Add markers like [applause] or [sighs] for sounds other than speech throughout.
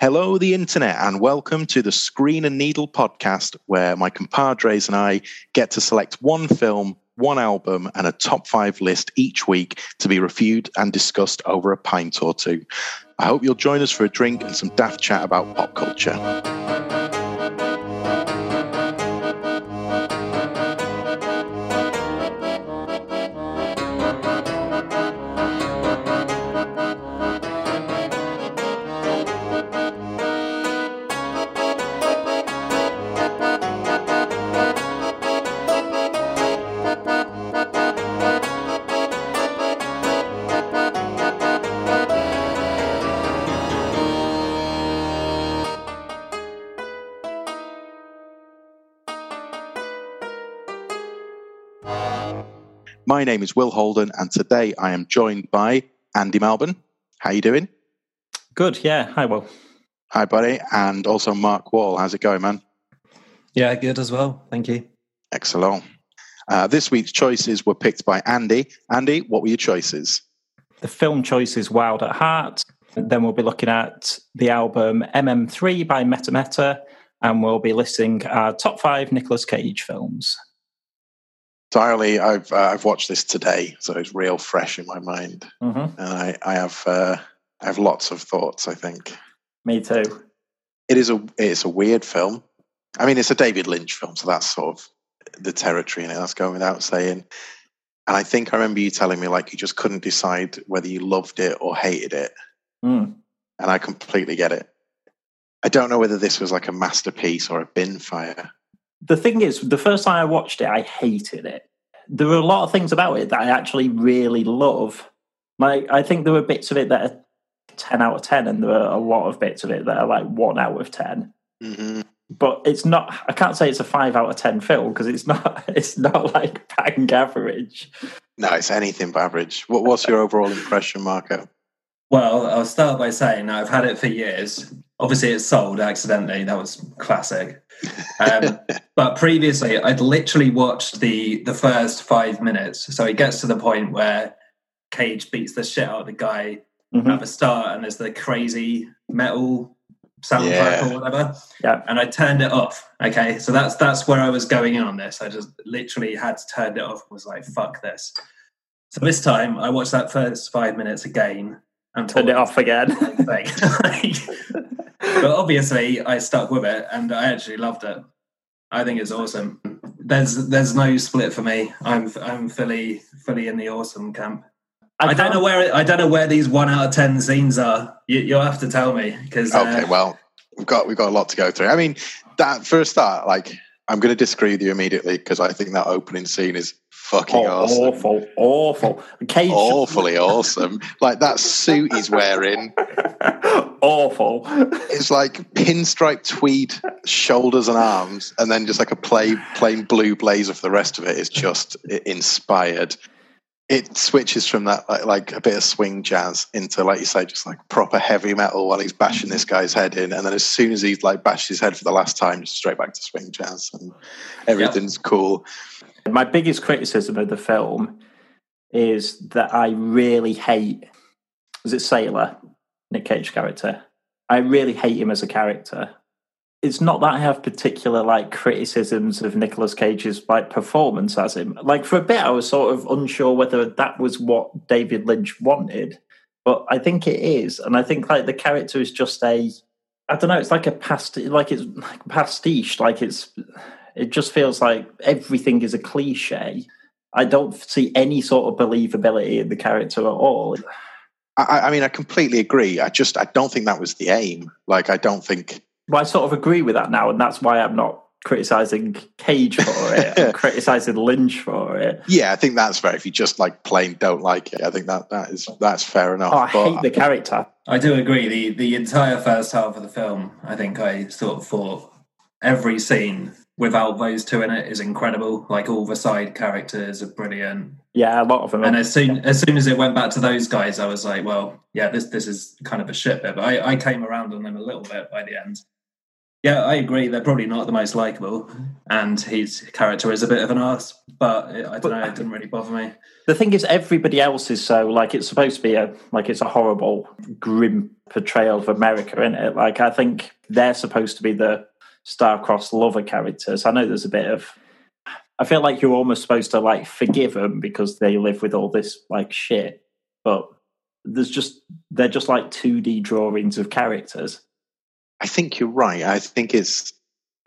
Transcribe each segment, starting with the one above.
Hello, the internet, and welcome to the Screen and Needle podcast, where my compadres and I get to select one film, one album, and a top five list each week to be reviewed and discussed over a pint or two. I hope you'll join us for a drink and some daft chat about pop culture. My name is Will Holden, and today I am joined by Andy Melbourne. How you doing? Good, yeah. Hi, Will. Hi, buddy, and also Mark Wall. How's it going, man? Yeah, good as well. Thank you. Excellent. Uh, this week's choices were picked by Andy. Andy, what were your choices? The film choice is Wild at Heart. Then we'll be looking at the album MM3 by Meta Meta, and we'll be listing our top five Nicolas Cage films. Entirely, I've uh, I've watched this today, so it's real fresh in my mind, Mm-hmm. and I I have uh, I have lots of thoughts. I think Me too. it is a it's a weird film. I mean, it's a David Lynch film, so that's sort of the territory in it. That's going without saying. And I think I remember you telling me like you just couldn't decide whether you loved it or hated it, Mm. and I completely get it. I don't know whether this was like a masterpiece or a bin fire. The thing is, the first time I watched it, I hated it. There were a lot of things about it that I actually really love. Like, I think there were bits of it that are 10 out of 10, and there are a lot of bits of it that are like 1 out of 10. hmm but it's not i can't say it's a 5 out of 10 film because it's not [laughs] it's not like bang average No, it's anything but average. What, what's your overall impression, Marco? Well, I'll start by saying I've had it for years. Obviously, it's sold accidentally. That was classic. Um, [laughs] but previously, I'd literally watched the the first five minutes. So it gets to the point where Cage beats the shit out of the guy Mhm. at the start, and there's the crazy metal soundtrack Yeah. or whatever. Yeah. And I turned it off. Okay, so that's that's where I was going in on this. I just literally had to turn it off. and Was like, fuck this. So this time, I watched that first five minutes again and turned it off again [laughs] thing. but obviously, I stuck with it, and I actually loved it. I think it's awesome. There's there's no split for me. I'm I'm fully fully in the awesome camp. I, don't know where I don't know where these one out of ten scenes are. You, you'll have to tell me because uh, Okay, well, we've got we've got a lot to go through. I mean, that for a start, like I'm going to disagree with you immediately because I think that opening scene is fucking Oh, awesome. awful awful cage Awfully awesome. Like that suit he's wearing, [laughs] awful it's like pinstripe tweed shoulders and arms, and then just like a plain plain blue blazer for the rest of it is just inspired. It switches from that like, like a bit of swing jazz into like you say, just like proper heavy metal while he's bashing this guy's head in, and then as soon as he's like bashed his head for the last time, just straight back to swing jazz, and everything's cool. My biggest criticism of the film is that i really hate is it sailor nick cage character i really hate him as a character it's not that I have particular like criticisms of Nicolas Cage's like performance as him. Like for a bit, I was sort of unsure whether that was what David Lynch wanted, but I think it is, and I think like the character is just a, I don't know, it's like a past, like it's like pastiche, like it's, it just feels like everything is a cliche. I don't see any sort of believability in the character at all. I, I mean, I completely agree. I just I don't think that was the aim. Like, I don't think Well, I sort of agree with that now, and that's why I'm not criticizing Cage for it. I'm [laughs] criticizing Lynch for it. Yeah, I think that's fair. If you just like plain don't like it, I think that that is that's fair enough. Oh, I But- hate the character. I do agree. The the entire first half of the film, I think I sort of thought every scene without those two in it is incredible. Like all the side characters are brilliant. Yeah, a lot of them. And as soon as soon as it went back to those guys, I was like, well, yeah, this this is kind of a shit bit. But I, I came around on them a little bit by the end. Yeah, I agree. They're probably not the most likable, and his character is a bit of an ass. But it, I don't But- know. It didn't really bother me. The thing is, everybody else is so like it's supposed to be a like it's a horrible, grim portrayal of America, isn't it? Like I think they're supposed to be the star-crossed lover characters. I know there's a bit of. I feel like you're almost supposed to like forgive them because they live with all this like shit, but there's just they're just like 2D drawings of characters. I think you're right. I think it's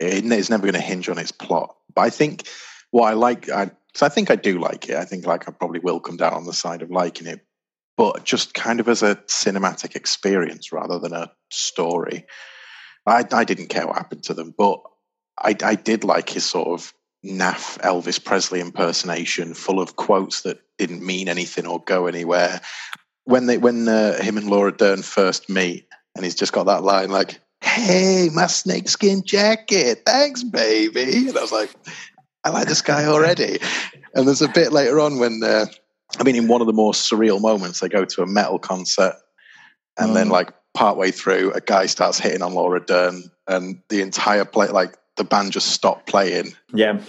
it's never going to hinge on its plot. But I think what I like, I, so I think I do like it. I think like I probably will come down on the side of liking it, but just kind of as a cinematic experience rather than a story. I, I didn't care what happened to them, but I, I did like his sort of naff Elvis Presley impersonation, full of quotes that didn't mean anything or go anywhere. When they when uh, him and Laura Dern first meet, and he's just got that line like, "Hey, my snakeskin jacket, thanks, baby," and I was like, "I like this guy already." And there's a bit later on when, uh, I mean, in one of the more surreal moments, they go to a metal concert, and then Mm. like partway through, a guy starts hitting on Laura Dern, and the entire play, like the band, just stop playing Yeah,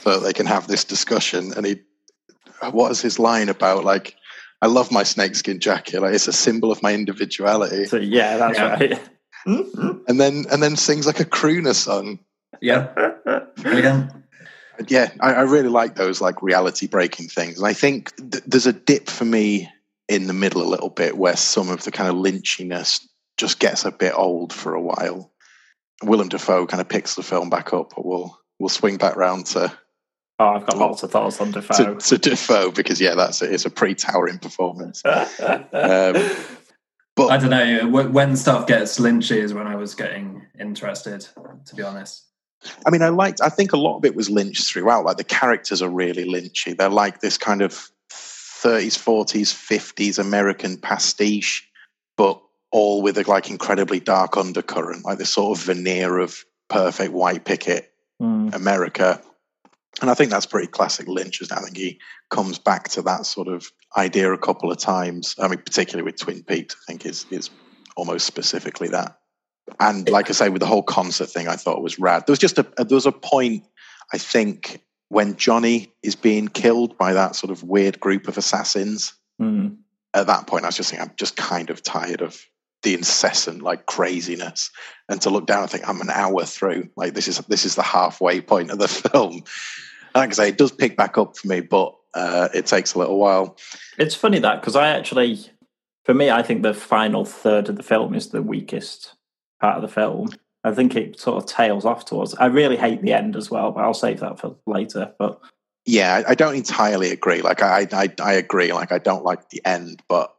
so that they can have this discussion. And he, what is his line about? Like, I love my snakeskin jacket. Like, it's a symbol of my individuality. so yeah, that's Yeah. right. Mm-hmm. And then, and then sings like a crooner song. Yeah, brilliant. And yeah, I, I really like those like reality breaking things. And I think th- there's a dip for me in the middle a little bit where some of the kind of lynchiness just gets a bit old for a while. Willem Dafoe kind of picks the film back up, but we'll we'll swing back round to oh, I've got lots of thoughts on to, Dafoe. to Dafoe because yeah, that's it. It's a pretty towering performance. Um, but I don't know. When stuff gets lynchy is when I was getting interested. To be honest. I mean, I liked. I think a lot of it was Lynch throughout. Like the characters are really Lynchy. They're like this kind of thirties, forties, fifties American pastiche, but all with a like incredibly dark undercurrent, like this sort of veneer of perfect white picket Mm. America. And I think that's pretty classic Lynch. isn't it? I think he comes back to that sort of idea a couple of times. I mean, particularly with Twin Peaks, I think is is almost specifically that. And like I say, with the whole concert thing, I thought it was rad. There was just a there was a point, I think, when Johnny is being killed by that sort of weird group of assassins. Mm. At that point, I was just thinking, I'm just kind of tired of the incessant like craziness, and to look down and think I'm an hour through. Like this is this is the halfway point of the [laughs] film. And Like I say, it does pick back up for me, but uh, it takes a little while. It's funny that because I actually, for me, I think the final third of the film is the weakest part of the film. I think it sort of tails off towards. I really hate the end as well, but I'll save that for later. But Yeah, I, I don't entirely agree. Like I, I, I agree. Like I don't like the end, but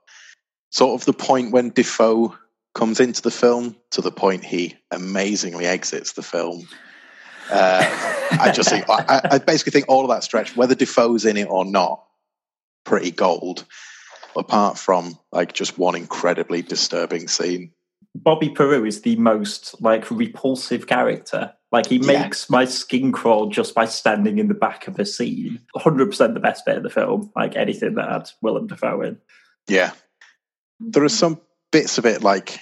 sort of the point when Dafoe comes into the film to the point he amazingly exits the film. Uh, I just think I, I basically think all of that stretch, whether Dafoe's in it or not, pretty gold. Apart from like just one incredibly disturbing scene. Bobby Peru is the most like repulsive character. Like he Yeah. makes my skin crawl just by standing in the back of a scene. Hundred percent the best bit of the film. Like anything that had Willem Dafoe in. Yeah, there are some bits of it like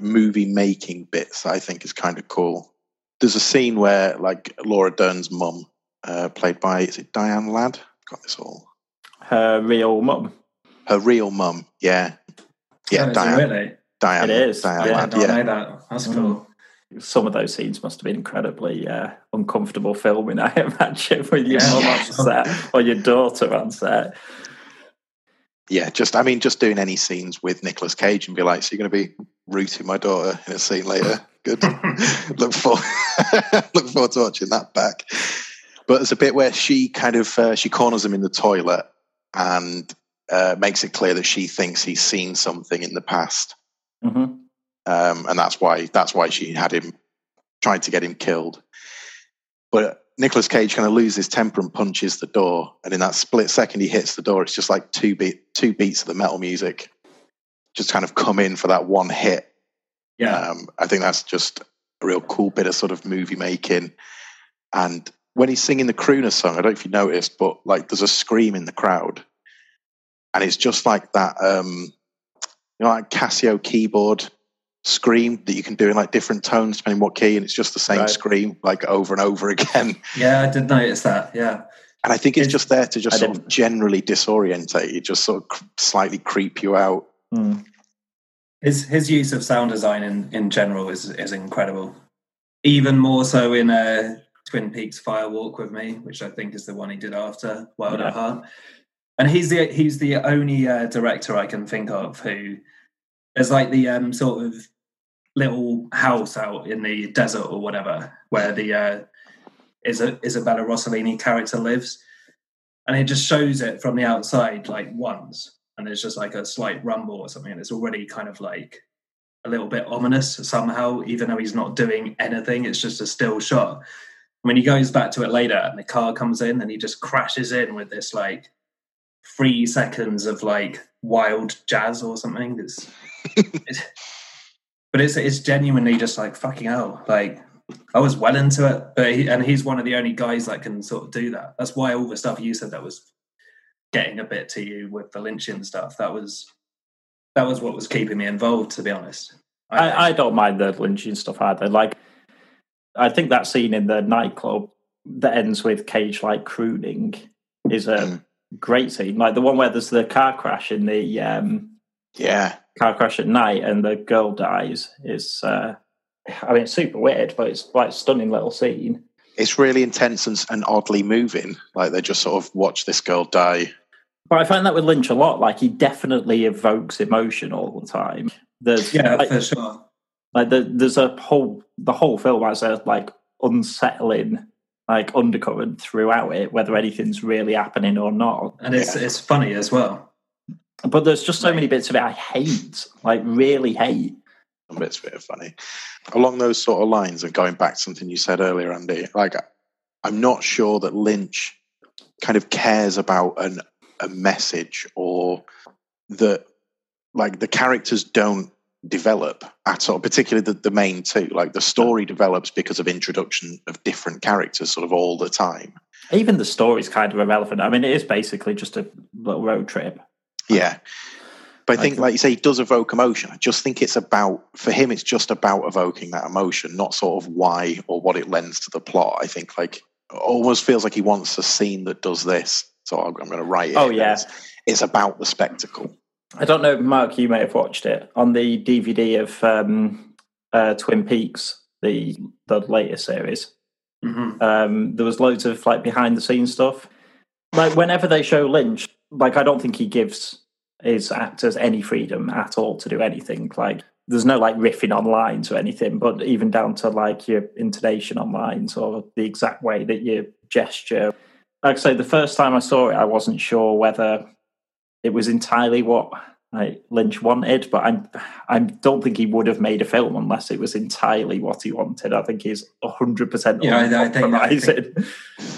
movie making bits that I think is kind of cool. There's a scene where like Laura Dern's mum, uh, played by is it Diane Ladd? Got this all. Her real mum. Her real mum, yeah, yeah, Oh, is it Diane, Really? Diane, It is, Diane yeah, I Ladd, don't yeah. know that. That's cool. Some of those scenes must have been incredibly uh, uncomfortable filming. [laughs] I imagine with your Yeah. mum on set or your daughter on set. Yeah. Just I mean, just doing any scenes with Nicolas Cage and be like, so you're going to be rooting my daughter in a scene later. Good. [laughs] look for [laughs] look forward to watching that back. But there's a bit where she kind of uh, she corners him in the toilet and uh, makes it clear that she thinks he's seen something in the past, hmm um, and that's why that's why she had him trying to get him killed. But Nicolas Cage kind of loses his temper and punches the door, and in that split second he hits the door, it's just like two beat two beats of the metal music, just kind of come in for that one hit, Yeah. um, I think that's just a real cool bit of sort of movie making. And when he's singing the crooner song, I don't know if you noticed, but like there's a scream in the crowd, and it's just like that, um, you know, like Casio keyboard scream that you can do in like different tones depending what key, and it's just the same Right. scream like over and over [laughs] again. Yeah, I did notice that. Yeah. And I think it's It's- just there to just I sort of didn't- generally disorientate you, just sort of cr- slightly creep you out. Mm. His his use of sound design in, in general is is incredible. Even more so in uh, Twin Peaks Fire Walk with Me, which I think is the one he did after Wild Yeah. at Heart. And he's the he's the only uh, director I can think of who there's like the um, sort of little house out in the desert or whatever where the uh, Isa- Isabella Rossellini character lives, and it just shows it from the outside like once, and there's just like a slight rumble or something, and it's already kind of like a little bit ominous somehow, even though he's not doing anything. It's just a still shot. When he goes back to it later, and the car comes in, and he just crashes in with this like three seconds of like wild jazz or something. It's, [laughs] it's but it's it's genuinely just like fucking hell. Like I was well into it, but he, and he's one of the only guys that can sort of do that. That's why all the stuff you said that was getting a bit to you with the lynching stuff. That was that was what was keeping me involved, to be honest. I, I don't mind the lynching stuff either. Like, I think that scene in the nightclub that ends with Cage like crooning is a Mm. great scene. Like the one where there's the car crash in the um, Yeah. Car crash at night and the girl dies is. Uh, I mean, it's super weird, but it's quite a stunning little scene. It's really intense and, and oddly moving. Like they just sort of watch this girl die. But I find that with Lynch a lot. Like he definitely evokes emotion all the time. There's yeah, like, for sure. like the, there's a whole the whole film has a like unsettling like undercurrent throughout it, whether anything's really happening or not. And it's it's funny as well. But there's just so many bits of it I hate, like really hate. Some bits of it are funny. Along those sort of lines, and going back to something you said earlier, Andy, like I'm not sure that Lynch kind of cares about an a message or that like the characters don't develop at all, particularly the, the main two. Like the story develops because of introduction of different characters sort of all the time. Even the story's kind of irrelevant. I mean, it is basically just a little road trip. Yeah. But I I think, can- like you say, he does evoke emotion. I just think it's about, for him, it's just about evoking that emotion, not sort of why or what it lends to the plot. I think, like, almost feels like he wants a scene that does this. So I'm, I'm going to write it. Oh, in. yeah. It's, it's about the spectacle. I don't know, Mark, you may have watched it on the DVD of um, uh, Twin Peaks, the the latest series. hmm um, there was loads of like behind the scenes stuff. Like whenever they show Lynch, like I don't think he gives his actors any freedom at all to do anything. Like there's no like riffing on lines or anything, but even down to like your intonation on lines or the exact way that you gesture. Like I say, the first time I saw it, I wasn't sure whether it was entirely what like, Lynch wanted, but I I don't think he would have made a film unless it was entirely what he wanted. I think he's hundred percent Yeah, I- I think- I think- uncompromising.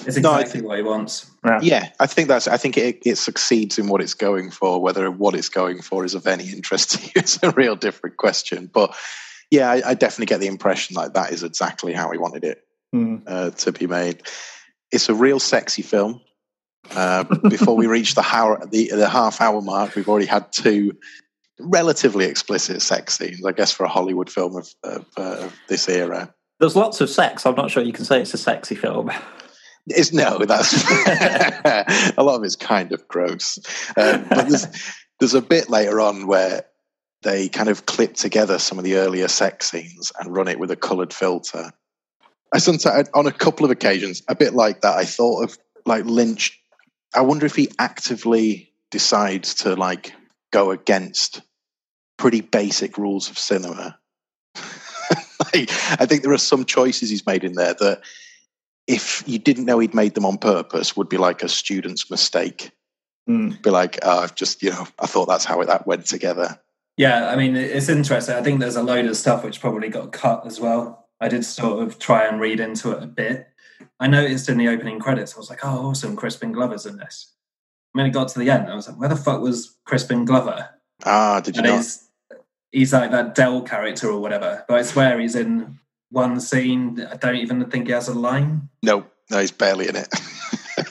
It's No, I exactly what he wants. Yeah, I think that's. I think it, it succeeds in what it's going for. Whether what it's going for is of any interest [laughs] to you is a real different question. But yeah, I, I definitely get the impression like that is exactly how he wanted it Hmm. uh, to be made. It's a real sexy film. Uh, before we reach the, hour, the the half hour mark, we've already had two relatively explicit sex scenes. I guess for a Hollywood film of, of, uh, of this era, There's lots of sex. I'm not sure you can say it's a sexy film. It's no, that's [laughs] a lot of it's kind of gross. Um, but there's there's a bit later on where they kind of clip together some of the earlier sex scenes and run it with a coloured filter. I sometimes, on a couple of occasions, a bit like that. I thought of like Lynch. I wonder if he actively decides to like go against pretty basic rules of cinema. [laughs] like, I think there are some choices he's made in there that if you didn't know he'd made them on purpose, would be like a student's mistake. Hmm. Be like, oh, I've just, you know, I thought that's how it, that went together. Yeah, I mean, it's interesting. I think there's a load of stuff which probably got cut as well. I did sort of try and read into it a bit. I noticed in the opening credits, I was like, oh, awesome, Crispin Glover's in this. And then it got to the end, I was like, where the fuck was Crispin Glover? Ah, did you And not? he's, he's like that Dell character or whatever. But I swear he's in one scene. I don't even think he has a line. No, no, he's barely in it.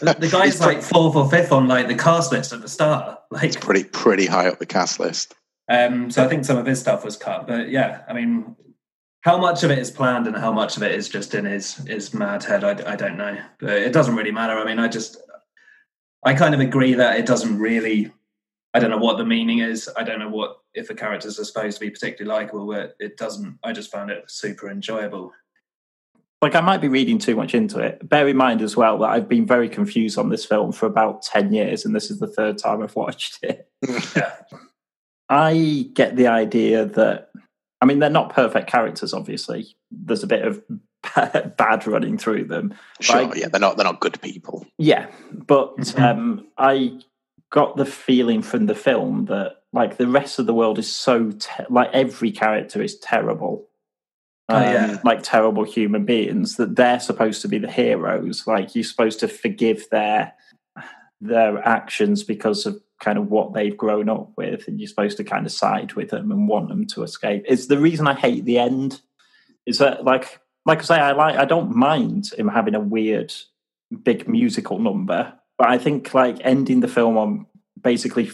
The, [laughs] guy's He's like fourth or fifth on like the cast list at the start. Like, pretty, pretty high up the cast list. Um, so I think some of his stuff was cut, but yeah, I mean, how much of it is planned and how much of it is just in his his mad head, I, I don't know. But it doesn't really matter. I mean, I just I kind of agree that it doesn't really. I don't know what the meaning is. I don't know what if the characters are supposed to be particularly likable. But it doesn't. I just found it super enjoyable. Like I might be reading too much into it. Bear in mind as well that I've been very confused on this film for about ten years, and this is the third time I've [laughs] watched it. [laughs] Yeah. I get the idea that, I mean, they're not perfect characters. Obviously, there's a bit of [laughs] bad running through them. Sure, Like- yeah, they're not they're not good people. Yeah, but Mhm. um, I got the feeling from the film that like the rest of the world is so te- like every character is terrible. Oh, Um, yeah. like terrible human beings that they're supposed to be the heroes. Like you're supposed to forgive their their actions because of kind of what they've grown up with, and you're supposed to kind of side with them and want them to escape. Is the reason I hate the end. Is that like like I say, I like I don't mind him having a weird big musical number, but I think like ending the film on basically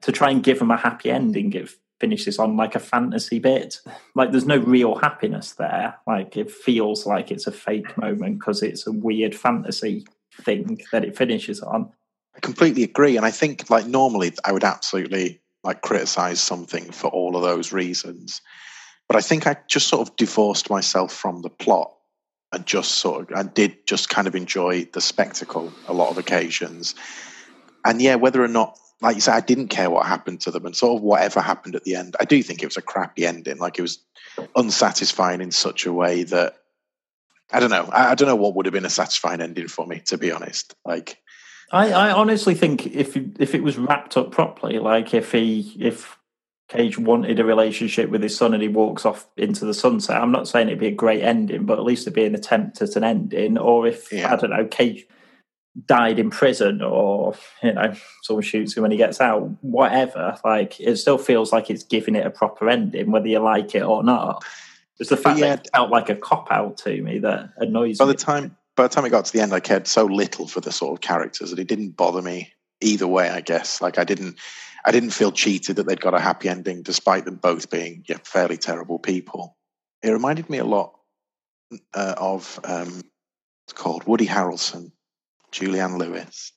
to try and give him a happy ending, it finishes on like a fantasy bit. Like there's no real happiness there. Like it feels like it's a fake moment because it's a weird fantasy thing that it finishes on. I completely agree, and I think like normally I would absolutely like criticize something for all of those reasons, but I think I just sort of divorced myself from the plot and just sort of I did just kind of enjoy the spectacle a lot of occasions, and yeah, whether or not like you said, I didn't care what happened to them, and sort of whatever happened at the end, I do think it was a crappy ending. Like it was unsatisfying in such a way that I don't know. I, I don't know what would have been a satisfying ending for me, to be honest. Like. I, I honestly think if if it was wrapped up properly, like if he if Cage wanted a relationship with his son and he walks off into the sunset, I'm not saying it'd be a great ending, but at least it'd be an attempt at an ending. Or if Yeah. I don't know, Cage died in prison, or you know, someone shoots him when he gets out, whatever. Like it still feels like it's giving it a proper ending, whether you like it or not. It's the fact yeah. that it felt like a cop out to me that annoys by me. the time by the time it got to the end, I cared so little for the sort of characters that it didn't bother me either way. I guess like I didn't I didn't feel cheated that they'd got a happy ending, despite them both being yeah, fairly terrible people. It reminded me a lot uh, of um, it's called Woody Harrelson, Julianne Lewis,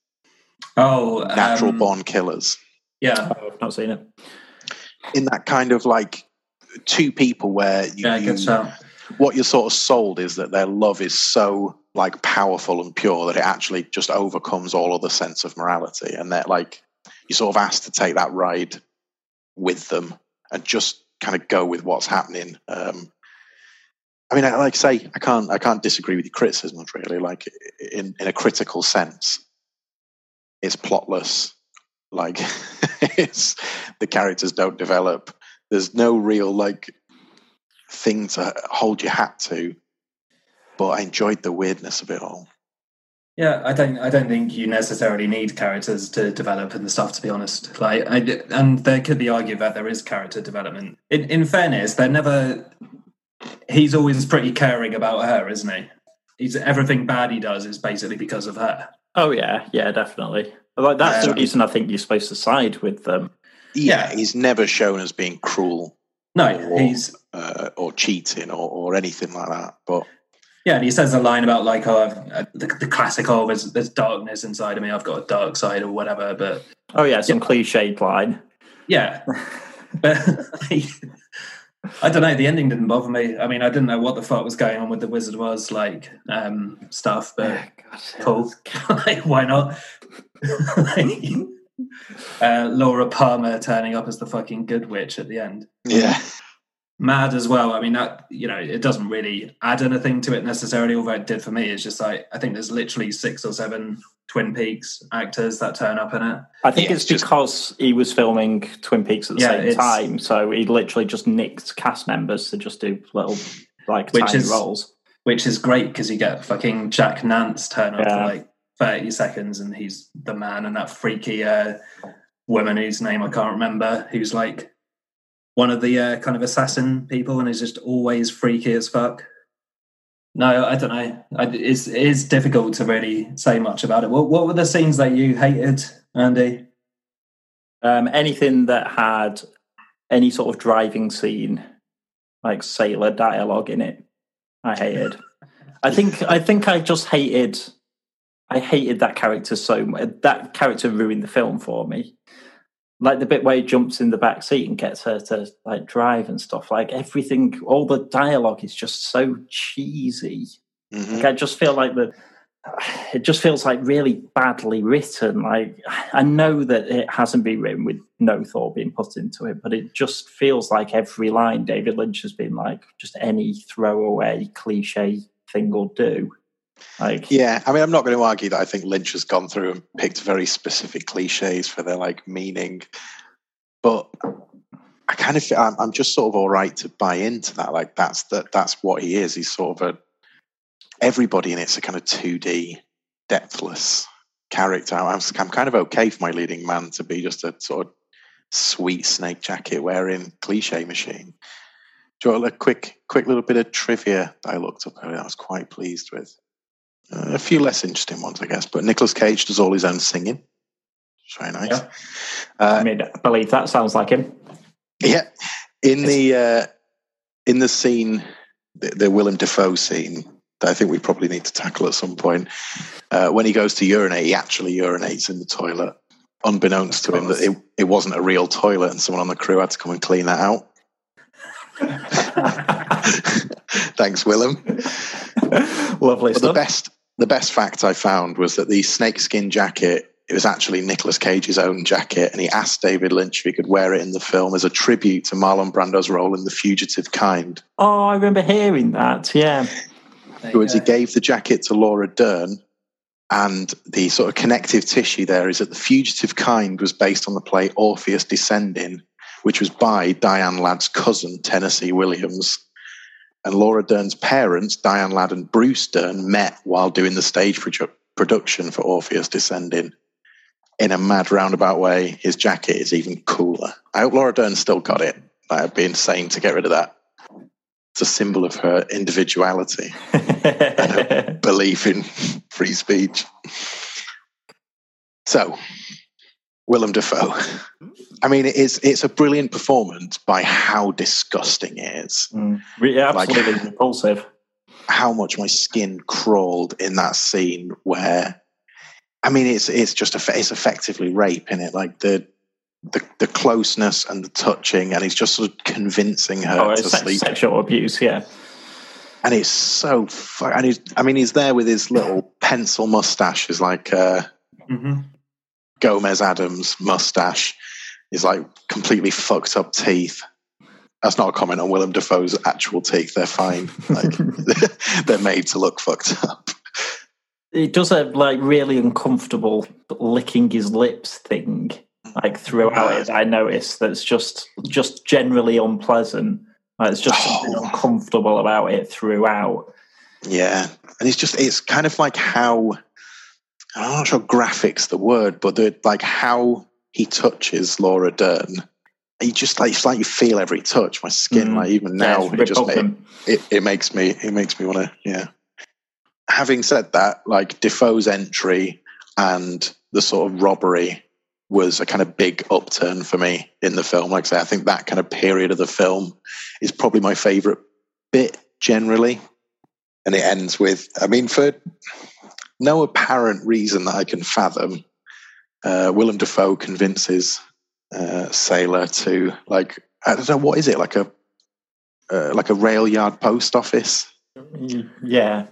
Oh, Natural um, Born Killers. Yeah, Oh, I've not seen it. In that kind of like two people where you, yeah, you. What you're sort of sold is that their love is so like powerful and pure that it actually just overcomes all other sense of morality. And that like you're sort of asked to take that ride with them and just kind of go with what's happening. Um i mean like I say i can't i can't disagree with your criticisms really. Like in in a critical sense it's plotless. Like [laughs] it's the characters don't develop. There's no real like thing to hold your hat to. But I enjoyed the weirdness of it all. Yeah, I don't. I don't think you necessarily need characters to develop and stuff. To be honest, like, I, and there could be argued that there is character development. In, in fairness, they're never. He's always pretty caring about her, isn't he? He's everything bad he does is basically because of her. Oh yeah, yeah, definitely. Like that's the Um, reason I think you're supposed to side with them. Yeah, Yeah. he's never shown as being cruel No, Or- he's uh, or cheating or, or anything like that. But yeah, and he says a line about like, oh, I've, uh, the, the classic, oh, there's, there's darkness inside of me. I've got a dark side or whatever. But Oh yeah, some cliched line. yeah, [laughs] but [laughs] I don't know. The ending didn't bother me. I mean, I didn't know what the fuck was going on with the Wizard was like um, stuff, but cool. [laughs] like, why not? Like, uh, Laura Palmer turning up as the fucking good witch at the end. yeah, Mad as well. I mean, that you know, it doesn't really add anything to it necessarily. Although it did for me, it's just like I think there's literally six or seven Twin Peaks actors that turn up in it. I think Yeah, it's it's just- because he was filming Twin Peaks at the Yeah, same it's- time, so he literally just nicked cast members to just do little like Which tiny is- roles. which is great because you get fucking Jack Nance turn up Yeah. For like 30 seconds and he's the man and that freaky uh, woman whose name I can't remember who's like one of the uh, kind of assassin people and is just always freaky as fuck. No, I don't know. I, it's, it is difficult to really say much about it. What, what were the scenes that you hated, Andy? Um, anything that had any sort of driving scene, like sailor dialogue in it. I hated. I think I think I just hated. I hated that character so much. That character ruined the film for me. Like the bit where he jumps in the back seat and gets her to like drive and stuff. Like everything, all the dialogue is just so cheesy. Mhm. Like I just feel like the it just feels like really badly written. Like I know that it hasn't been written with no thought being put into it, but it just feels like every line David Lynch has been like just any throwaway cliche thing will do. Like Yeah, I mean, I'm not going to argue that I think Lynch has gone through and picked very specific cliches for their like meaning, but I kind of I'm, I'm just sort of all right to buy into that. Like that's that that's what he is. He's sort of a everybody in it's a kind of 2D depthless character. I'm, I'm kind of okay for my leading man to be just a sort of sweet snake jacket wearing cliche machine. Do you want a quick quick little bit of trivia that I looked up earlier? I was quite pleased with. Uh, a few less interesting ones, I guess. But Nicolas Cage does all his own singing. It's very nice. Yeah. Uh, I mean, I believe that sounds like him. yeah, in the uh, in the scene, the, the Willem Dafoe scene that I think we probably need to tackle at some point. Uh, when he goes to urinate, he actually urinates in the toilet, unbeknownst to him that it, it wasn't a real toilet, and someone on the crew had to come and clean that out. [laughs] [laughs] Thanks, Willem. Lovely But the best the best fact I found was that the snakeskin jacket it was actually Nicolas Cage's own jacket, and he asked David Lynch if he could wear it in the film as a tribute to Marlon Brando's role in The Fugitive Kind. Oh, I remember hearing that. Yeah. There you Afterwards, he gave the jacket to Laura Dern, and the sort of connective tissue there is that The Fugitive Kind was based on the play Orpheus Descending, which was by Diane Ladd's cousin, Tennessee Williams. And Laura Dern's parents, Diane Ladd and Bruce Dern, met while doing the stage produ- production for Orpheus Descending. In a mad roundabout way, his jacket is even cooler. I hope Laura Dern still got it. I'd be insane to get rid of that. It's a symbol of her individuality [laughs] and [laughs] belief in free speech. So, Willem Dafoe. I mean, it is it's a brilliant performance by how disgusting it is. Mm. Re- Absolutely Like- repulsive. How much my skin crawled in that scene where, I mean, it's it's just a, it's effectively rape in it, like the. The, the closeness and the touching, and he's just sort of convincing her Oh, to it's sleep sexual abuse, yeah. and it's so fu- and he's I mean he's there with his little pencil mustache, his like uh, Mhm. Gomez Addams mustache, his like completely fucked up teeth. That's not a comment on Willem Dafoe's actual teeth; they're fine. Like [laughs] [laughs] they're made to look fucked up. It does a like really uncomfortable licking his lips thing, like throughout it. I noticed that's just just generally unpleasant. Like, there's just something Oh. uncomfortable about it throughout. Yeah, and it's just it's kind of like how I'm not sure graphic's the word, but the like how he touches Laura Dern. You just like it's like you feel every touch. My skin, Mm. like even now, it's it just it, it, it makes me it makes me want to yeah. Having said that, like Dafoe's entry and the sort of robbery was a kind of big upturn for me in the film. Like I say, I think that kind of period of the film is probably my favorite bit generally. And it ends with, I mean, for no apparent reason that I can fathom, uh, Willem Dafoe convinces uh, Sailor to like I don't know what is it like a uh, like a rail yard post office. Yeah.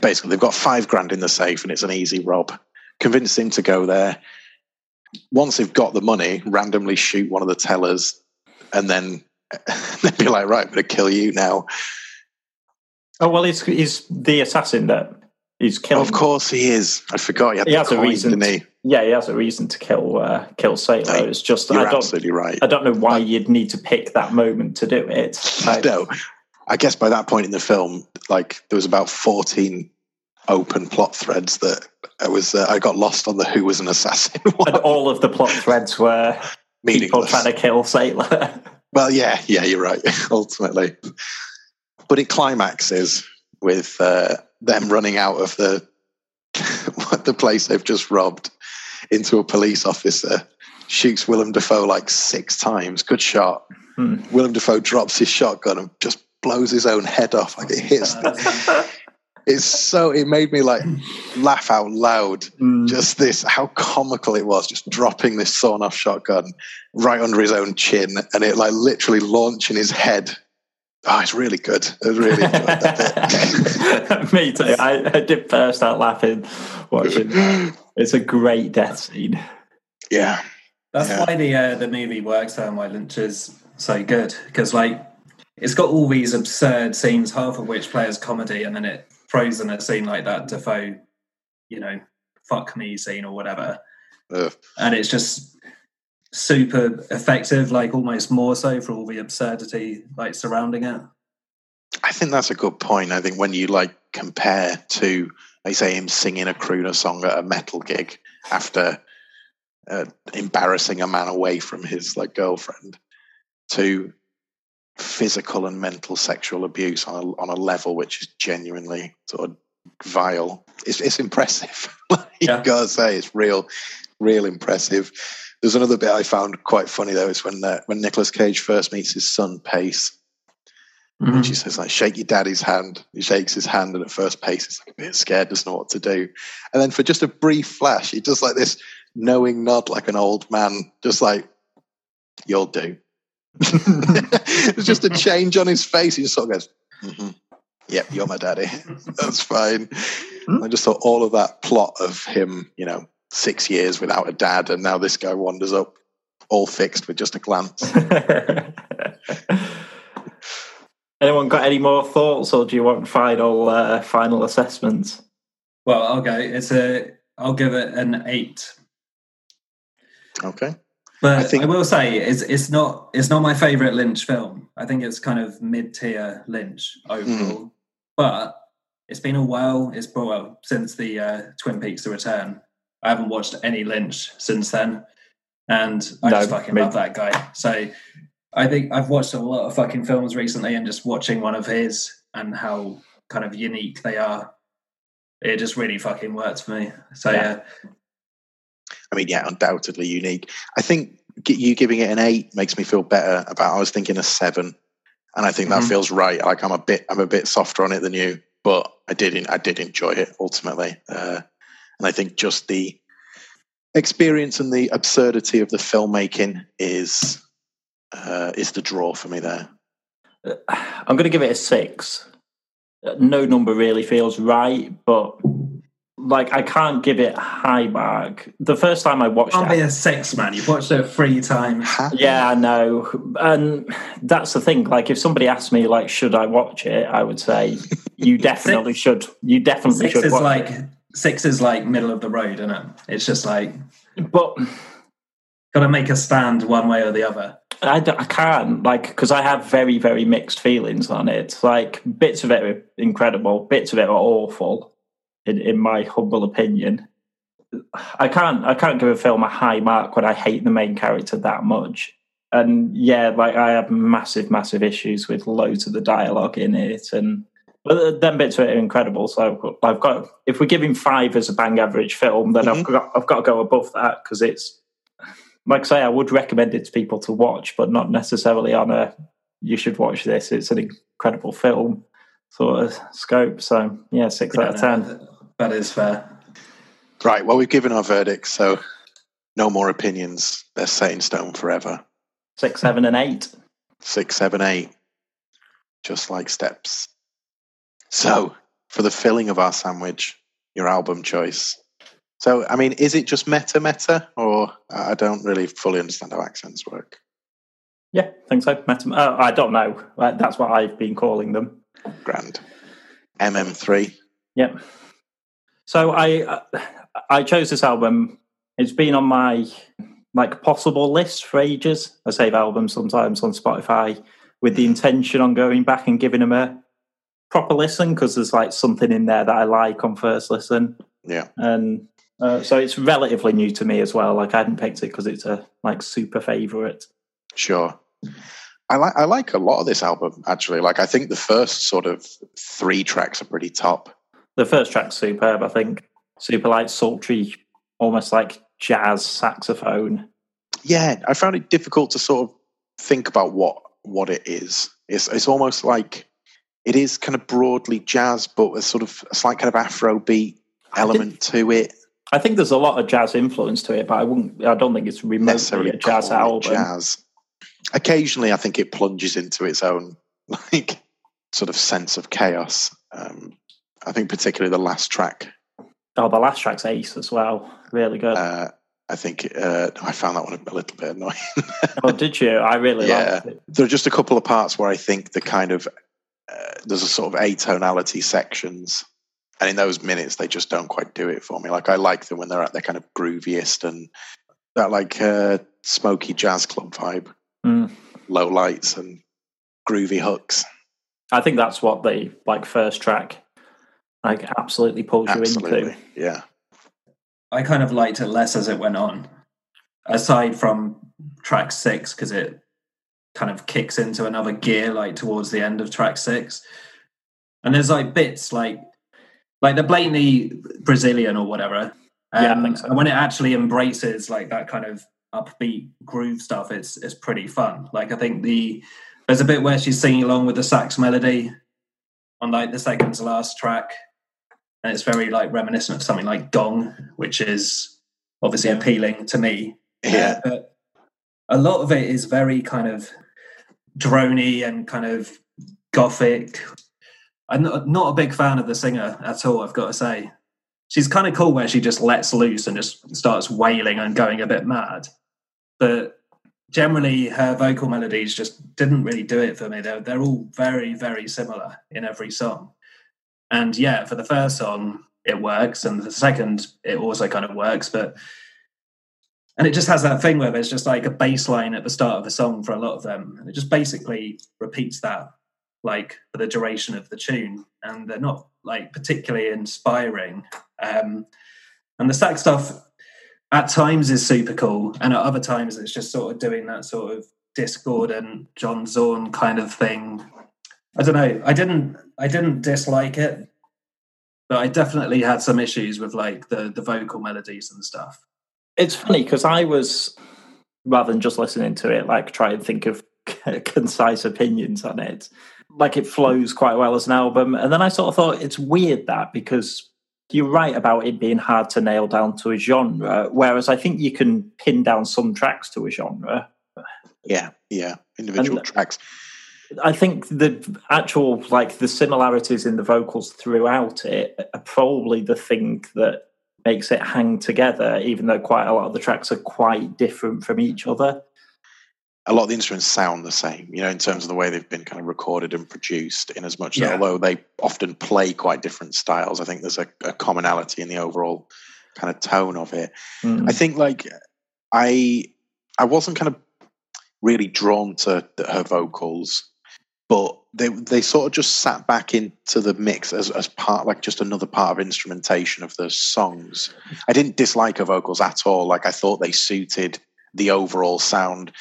Basically, they've got five grand in the safe and it's an easy rob. Convince him to go there. Once they've got the money, randomly shoot one of the tellers, and then [laughs] they'd be like, "Right, I'm going to kill you now." Oh well, he's he's the assassin that he's killed. Of course, he is. I forgot he had He the has a reason he? Yeah, he has a reason to kill uh, kill Sailor. Hey, It's just You're I don't absolutely right. I don't know why you'd need to pick that moment to do it. Like, no, I guess by that point in the film, like there was about fourteen open plot threads that I was uh, I got lost on the who was an assassin. [laughs] and all of the plot threads were people trying to kill Sailor. [laughs] Well, yeah, yeah, you're right. [laughs] Ultimately, but it climaxes with uh, them running out of the [laughs] the place they've just robbed into a police officer. Shoots Willem Dafoe like six times. Good shot. Hmm. Willem Dafoe drops his shotgun and just blows his own head off. Like it hits. [laughs] it's so. It made me like laugh out loud. Mm. Just this, how comical it was, just dropping this sawn off shotgun right under his own chin, and it like literally launching his head. Oh, it's really good. I really enjoyed that bit. [laughs] Me too. I, I did burst out laughing watching. It's a great death scene. yeah, That's Yeah. why the uh, the movie works and why Lynch is so good because like it's got all these absurd scenes, half of which play as comedy, and then it throws in a scene like that Dafoe, you know, fuck me scene or whatever, Ugh. and it's just super effective, like almost more so for all the absurdity like surrounding it. I think that's a good point. I think when you like compare to, I say him singing a crooner song at a metal gig after uh, embarrassing a man away from his like girlfriend, to physical and mental sexual abuse on a, on a level which is genuinely sort of vile. It's, it's impressive. [laughs] you Yeah. gotta say it's real, real impressive. There's another bit I found quite funny though. Is when uh, when Nicolas Cage first meets his son Pace, Mm-hmm. and she says, like, shake your daddy's hand. He shakes his hand, and at first, Pace is like a bit scared, doesn't know what to do. And then for just a brief flash, he does like this knowing nod, like an old man, just like, you'll do. [laughs] It's just a change on his face. He just sort of goes, mm-hmm. yep, you're my daddy. [laughs] That's fine. I just thought all of that plot of him, you know, six years without a dad, and now this guy wanders up all fixed with just a glance. [laughs] Anyone got any more thoughts, or do you want final uh, final assessments? Well, I'll go. It's a. I'll give it an eight. Okay. But I I, will say it's it's not it's not my favorite Lynch film. I think it's kind of mid tier Lynch overall. But it's been a while. It's been well since the uh, Twin Peaks: The Return. I haven't watched any Lynch since then, and I No, just fucking me- love that guy. So I think I've watched a lot of fucking films recently, and just watching one of his and how kind of unique they are, it just really fucking works for me. So Yeah. yeah, I mean, yeah, undoubtedly unique. I think you giving it an eight makes me feel better about. I was thinking a seven, and I think that Mhm. feels right. Like I'm a bit, I'm a bit softer on it than you, but I did, I did enjoy it ultimately, uh, and I think just the experience and the absurdity of the filmmaking is uh, is the draw for me there. I'm going to give it a six. No number really feels right, but like I can't give it a high mark. The first time I watched can't it, be a six man. You've watched it three times. Yeah, I know. And that's the thing. Like, if somebody asked me, like, should I watch it? I would say, you [laughs] definitely should. You definitely Six should is watch like it. Six is like middle of the road, isn't it? It's just like But got to make a stand one way or the other. I, I can't, like, because I have very, very mixed feelings on it. Like, bits of it are incredible, bits of it are awful, in, in my humble opinion. I can't, I can't give a film a high mark when I hate the main character that much. And yeah, like I have massive, massive issues with loads of the dialogue in it, and but then bits of it are incredible. So I've got, if we're giving five as a bang average film, then I've mm-hmm. got, I've got to go above that because it's like I say, I would recommend it to people to watch, but not necessarily on a you should watch this. It's an incredible film sort of scope. So yeah, six out of ten. That is fair. Right. Well, we've given our verdict, so no more opinions. They're set in stone forever. Six, seven, and eight. six, seven, eight, just like steps. So, for the filling of our sandwich, your album choice. So, I mean, is it just meta meta, or I don't really fully understand how accents work? Yeah, I think so. Met- uh, I don't know. Uh, That's what I've been calling them. Grand. MM3. Yep. So I uh, I chose this album. It's been on my like possible list for ages. I save albums sometimes on Spotify with the intention on going back and giving them a proper listen because there's like something in there that I like on first listen. Yeah. and uh, so it's relatively new to me as well. Like I hadn't picked it because it's a like super favorite. Sure. I like I like a lot of this album actually. Like I think the first sort of three tracks are pretty top. The first track's superb, I think. Super like sultry, almost like jazz saxophone. Yeah, I found it difficult to sort of think about what what it is. It's it's almost like it is kind of broadly jazz, but a sort of a slight kind of Afro beat element to it. I think there's a lot of jazz influence to it, but I wouldn't. I don't think it's remotely Necessarily a jazz album. Jazz. Occasionally, I think it plunges into its own [laughs] like sort of sense of chaos. Um, I think particularly the last track. Oh, the last track's ace as well. Really good. Uh, I think uh, I found that one a little bit annoying. oh, did you? I really [laughs] yeah. liked it. there are just a couple of parts where I think the kind of uh, there's a sort of atonality sections, and in those minutes they just don't quite do it for me. Like I like them when they're at their kind of grooviest and that like uh, smoky jazz club vibe, Mm. low lights and groovy hooks. I think that's what the like first track like absolutely pulls you into. yeah. I kind of liked it less as it went on, aside from track six because it kind of kicks into another gear like towards the end of track six, and there's like bits like like the blatantly Brazilian or whatever. Yeah, I Um, think so. And when it actually embraces like that kind of upbeat groove stuff, it's it's pretty fun. Like I think the there's a bit where she's singing along with the sax melody on like the second to last track, and it's very like reminiscent of something like Gong, which is obviously Yeah. appealing to me. Yeah. Uh, but a lot of it is very kind of drony and kind of gothic. I'm not, a big fan of the singer at all. I've got to say, she's kind of cool where she just lets loose and just starts wailing and going a bit mad. But generally, her vocal melodies just didn't really do it for me. They're they're all very very similar in every song. And yeah, for the first song, it works, and the second, it also kind of works, but and it just has that thing where there's just like a bass line at the start of the song for a lot of them. And it just basically repeats that like for the duration of the tune. And they're not like particularly inspiring. Um and the sax stuff at times is super cool. And at other times it's just sort of doing that sort of discord and john zorn kind of thing. I don't know. I didn't i didn't dislike it. But i definitely had some issues with like the the vocal melodies and stuff It's funny because I was rather than just listening to it, like try and think of [laughs] concise opinions on it. Like it flows quite well as an album, and then I sort of thought it's weird that because you're right about it being hard to nail down to a genre, whereas I think you can pin down some tracks to a genre. Yeah, yeah. Individual And- tracks. I think the actual like the similarities in the vocals throughout it are probably the thing that makes it hang together, even though quite a lot of the tracks are quite different from each other. A lot of the instruments sound the same, you know, in terms of the way they've been kind of recorded and produced. In as much Yeah. that although they often play quite different styles, I think there's a, a commonality in the overall kind of tone of it. Mm. I think like I I wasn't kind of really drawn to her vocals, but they they sort of just sat back into the mix as as part like just another part of instrumentation of the songs. I didn't dislike her vocals at all. Like I thought they suited the overall sound.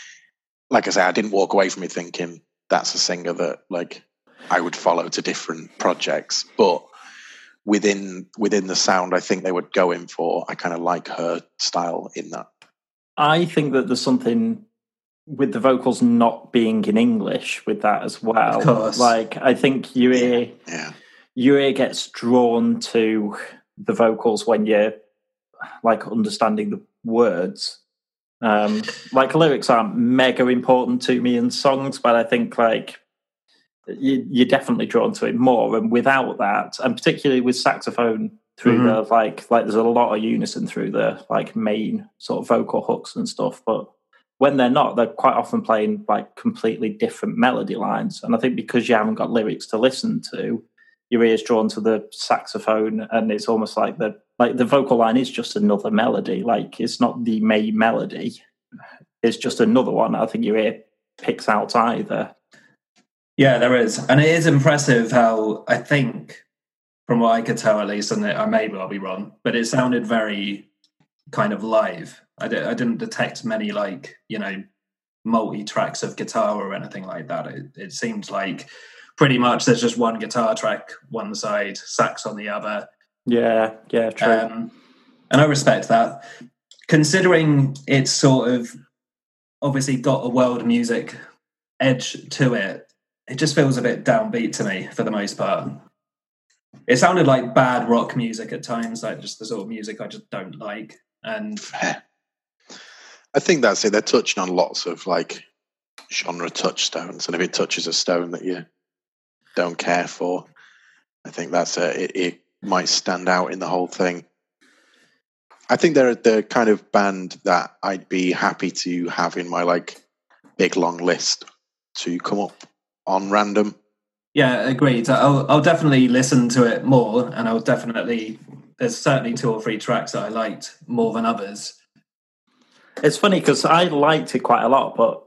Like I say, I didn't walk away from it thinking that's a singer that like I would follow to different projects, but within within the sound I think they were going for, I kind of like her style in that. I think that there's something with the vocals not being in English with that as well. Of course. Like I think your ear Yeah. your ear gets drawn to the vocals when you're like understanding the words. Um, like lyrics aren't mega important to me in songs, but I think like you, you're definitely drawn to it more. And without that, and particularly with saxophone through the like, like there's a lot of unison through the like main sort of vocal hooks and stuff. But when they're not, they're quite often playing like completely different melody lines. And I think because you haven't got lyrics to listen to, your ears drawn to the saxophone and it's almost like the like the vocal line is just another melody. Like it's not the main melody. It's just another one i think your ear picks out either. Yeah, there is, and it is impressive how I think, from what I could tell at least, and I may well be wrong, but it sounded very kind of live. I, di- I didn't detect many like you know multi tracks of guitar or anything like that. It, it seemed like pretty much there's just one guitar track one side, sax on the other, yeah yeah true um, and I respect that. Considering it's sort of obviously got a world music edge to it. It just feels a bit downbeat to me for the most part. It sounded like bad rock music at times, like just the sort of music I just don't like. And I think that's it. They're touching on lots of like genre touchstones, and if it touches a stone that you don't care for, I think that's a, it, it might stand out in the whole thing. I think they're the kind of band that I'd be happy to have in my like big long list to come up on random. yeah, agreed. I'll, I'll definitely listen to it more, and I'll definitely. There's certainly two or three tracks that I liked more than others. It's funny because I liked it quite a lot, but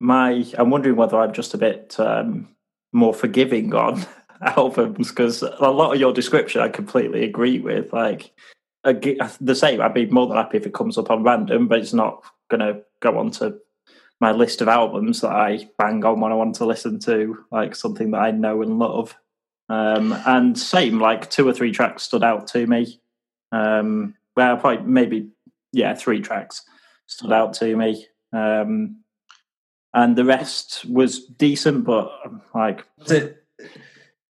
my I'm wondering whether I'm just a bit um, more forgiving [laughs] on albums because a lot of your description I completely agree with. Like the same, I'd be more than happy if it comes up on random, but it's not going to go on to my list of albums that I bang on when I want to listen to, like something that I know and love. Um, and same, like two or three tracks stood out to me. Um, well, probably maybe yeah, three tracks stood out to me. Um, and the rest was decent, but um, like Does it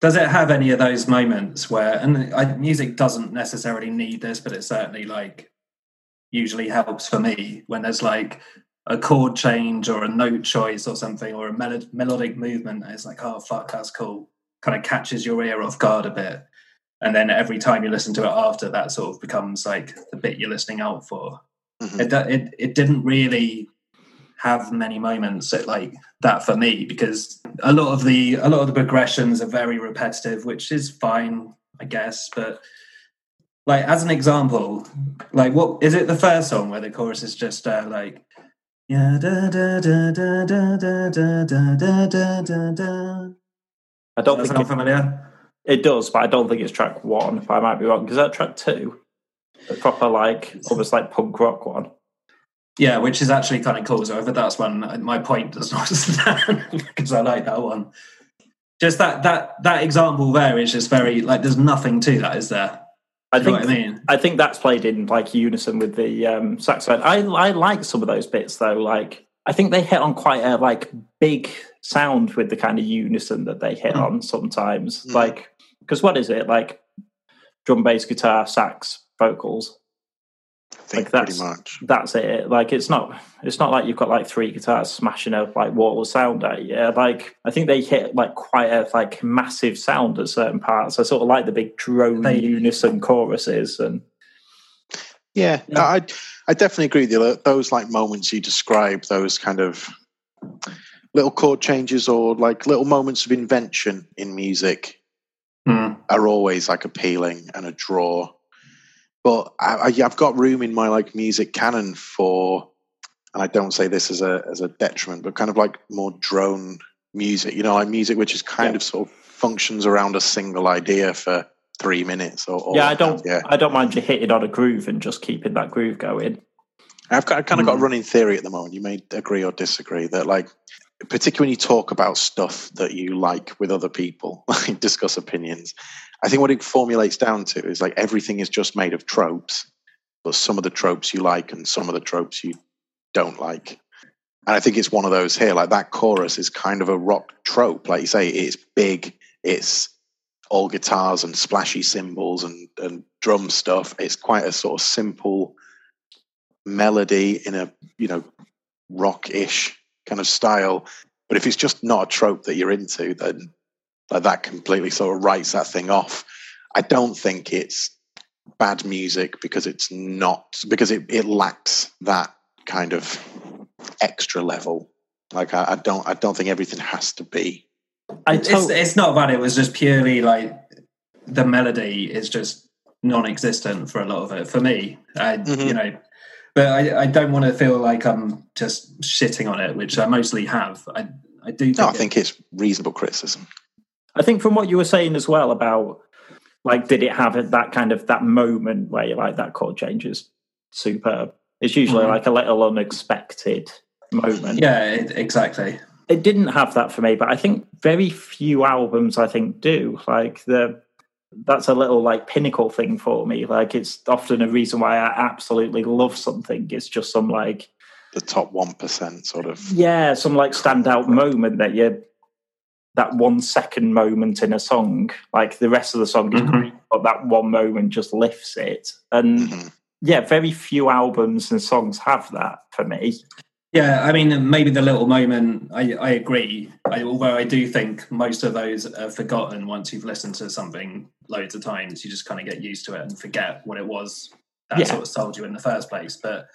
does it have any of those moments where and I, music doesn't necessarily need this, but it certainly like usually helps for me when there's like a chord change or a note choice or something or a melod- melodic movement. It's like, oh fuck, that's cool. Kind of catches your ear off guard a bit, and then every time you listen to it after, that sort of becomes like the bit you're listening out for. Mhm. It it it didn't really have many moments that, like that for me because a lot of the a lot of the progressions are very repetitive, which is fine, I guess. But like as an example, like what is it the first song where the chorus is just uh, like yeah da da da da da da da da da da da. I don't think it, familiar? it does, but I don't think it's track one. If I might be wrong. because that track two? The proper like almost like punk rock one. Yeah, which is actually kind of cool. So but that's when my point does [laughs] not stand because I like that one. Just that that that example there is just very like there's nothing to that, is there? I Do you know think what I mean? I think that's played in like unison with the um, saxophone. I I like some of those bits though. Like I think they hit on quite a like big sound with the kind of unison that they hit Mm. on sometimes. Mm. Like because what is it like? Drum, bass, guitar, sax, vocals. I think Like, that's- pretty much. That's it. Like it's not it's not like you've got like three guitars smashing a like wall of sound at you. Yeah, like I think they hit like quite a like massive sound at certain parts. I sort of like the big drone They- unison choruses and Yeah, Yeah. I I definitely agree with you. Those like moments you describe, those kind of little chord changes or like little moments of invention in music Mm. are always like appealing and a draw. But I, I've got room in my like music canon for, and I don't say this as a as a detriment, but kind of like more drone music. You know, like music which is kind Yeah. of sort of functions around a single idea for three minutes or, or yeah, I don't Yeah, I don't mind you hitting on a groove and just keeping that groove going. I've, got, I've kind of got a Mm. running theory at the moment. You may agree or disagree that, like, particularly when you talk about stuff that you like with other people, [laughs] like discuss opinions. I think what it formulates down to is like everything is just made of tropes, but some of the tropes you like and some of the tropes you don't like. And I think it's one of those here. Like that chorus is kind of a rock trope. Like you say, it's big, it's all guitars and splashy cymbals and, and drum stuff. It's quite a sort of simple melody in a you know rock-ish kind of style but if it's just not a trope that you're into then like, that completely sort of writes that thing off i don't think it's bad music because it's not because it, it lacks that kind of extra level like I, I don't i don't think everything has to be I it's, to- it's not bad. It was just purely like the melody is just non-existent for a lot of it for me. I, Mhm. you know, but I, I don't want to feel like I'm just shitting on it, which I mostly have. I, I do. Think no i it- think it's reasonable criticism I think from what you were saying as well about like did it have that kind of that moment where you're like that chord change is superb. It's usually Mhm. like a little unexpected moment. Yeah, it, exactly. it didn't have that for me, but I think very few albums I think do. Like the that's a little like pinnacle thing for me. Like it's often a reason why I absolutely love something. It's just some like the top one percent sort of. Yeah, some like standout moment that you that one second moment in a song. Like the rest of the song is Mhm. great, but that one moment just lifts it. And Mhm. yeah, very few albums and songs have that for me. Yeah, I mean, maybe the little moment. I, I agree. I, although I do think most of those are forgotten once you've listened to something loads of times. You just kind of get used to it and forget what it was that Yeah. sort of sold you in the first place. But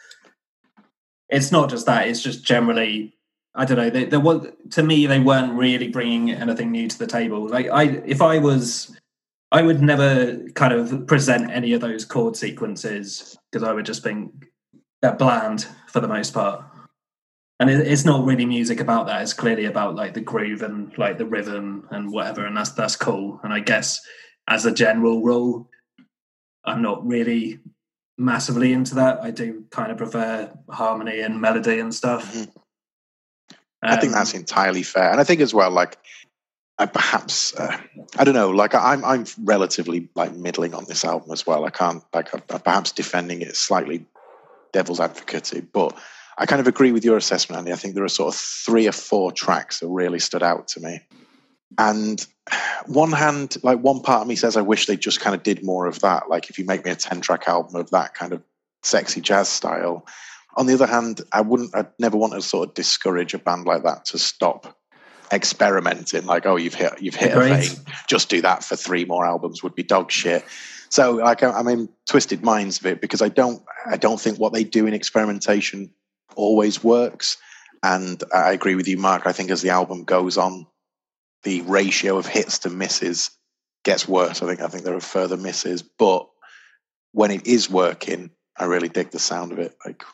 it's not just that. It's just generally. I don't know. They, there was to me, they weren't really bringing anything new to the table. Like I, if I was, I would never kind of present any of those chord sequences because I would just think they're bland for the most part and it, it's not really music about that. It's clearly about like the groove and like the rhythm and whatever and that's that's cool. And i guess as a general rule i'm not really massively into that. I do kind of prefer harmony and melody and stuff. Mhm. I think Um, that's entirely fair, and I think as well, like I perhaps uh, I don't know, like I'm I'm relatively like middling on this album as well. I can't like I'm, I'm perhaps defending it slightly devil's advocate, but I kind of agree with your assessment, Andy. I think there are sort of three or four tracks that really stood out to me, and one hand, like one part of me says, I wish they just kind of did more of that. Like if you make me a ten track album of that kind of sexy jazz style. On the other hand, I wouldn't. I'd never want to sort of discourage a band like that to stop experimenting. Like, oh, you've hit, you've hit a Agreed. vein. Just do that for three more albums would be dog shit. So, like, I- I'm in twisted minds of it because I don't, I don't think what they do in experimentation always works. And I agree with you, Mark. I think as the album goes on, the ratio of hits to misses gets worse. I think, I think there are further misses, but when it is working, I really dig the sound of it. Like,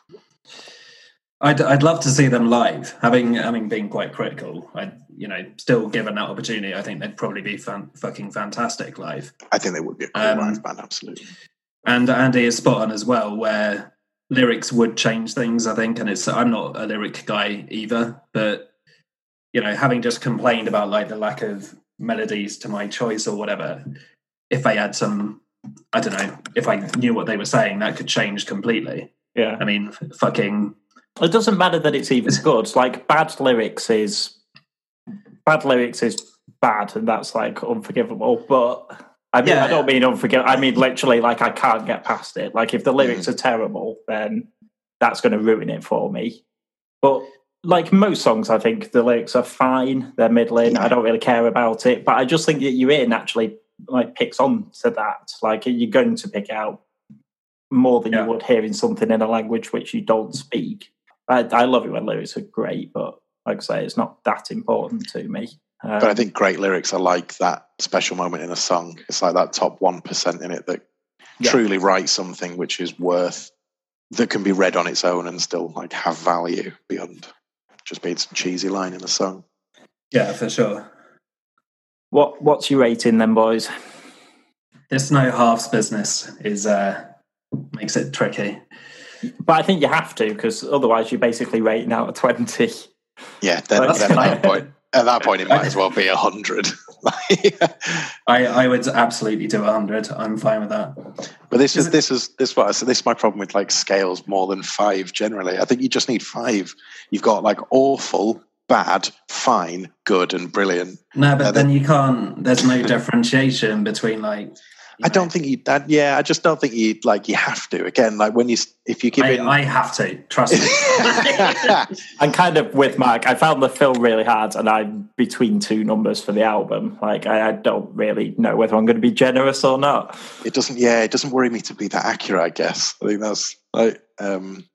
I'd, I'd love to see them live. Having having been quite critical, I you know still given that opportunity, I think they'd probably be fan, fucking fantastic live. I think they would be a Um, live band, absolutely. And Andy is spot on as well, where lyrics would change things. I think, and it's I'm not a lyric guy either, but you know, having just complained about like the lack of melodies to my choice or whatever, if they had some, I don't know, if I knew what they were saying, that could change completely. Yeah. I mean, fucking It doesn't matter that it's even good. Like bad lyrics is bad lyrics is bad, and that's like unforgivable. But I mean, Yeah. I don't mean unforgivable. I mean literally, like I can't get past it. Like if the lyrics mm. are terrible, then that's going to ruin it for me. But like most songs, I think the lyrics are fine. They're middling. I don't really care about it. But I just think that your ear naturally like picks on to that. Like you're going to pick out more than Yeah. you would hearing something in a language which you don't speak. I, I love it when lyrics are great, but like I say, it's not that important to me. Um, But I think great lyrics are like that special moment in a song. It's like that top 1% in it that Yeah. truly writes something which is worth, that can be read on its own and still like have value beyond just being some cheesy line in a song. yeah, for sure. what what's your rating then, boys? This no halves business is uh makes it tricky. But I think you have to because otherwise you're basically rating out of twenty. Yeah, then, That's then at, [laughs] that point, at that point, it might as well be a 100. [laughs] I, I would absolutely do a hundred. I'm fine with that. But this Is is this is this what I said. This is my problem with like scales more than five. Generally, I think you just need five. You've got like awful, bad, fine, good, and brilliant. No, but Uh, then you can't. There's no differentiation between like. You I know, don't think you. That, yeah, I just don't think you like you have to. Again, like when you if you give I, it. I have to trust me. [laughs] I'm kind of with Mark. I found the film really hard, and I'm between two numbers for the album. Like I, I don't really know whether I'm going to be generous or not. it doesn't. Yeah, it doesn't worry me to be that accurate. I guess. I think that's like. Um,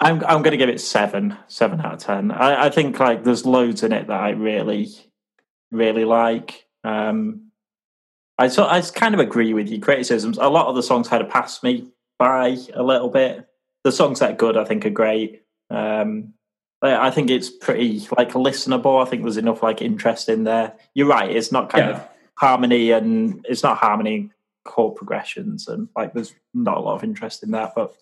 I'm I'm going to give it seven, seven out of ten. I, I think like there's loads in it that I really, really like. Um, I so I kind of agree with your criticisms. A lot of the songs had of passed me by a little bit. The songs that are good, I think, are great. Um, I think it's pretty like listenable. I think there's enough like interest in there. You're right. It's not kind of harmony and it's not harmony chord progressions and like there's not a lot of interest in that but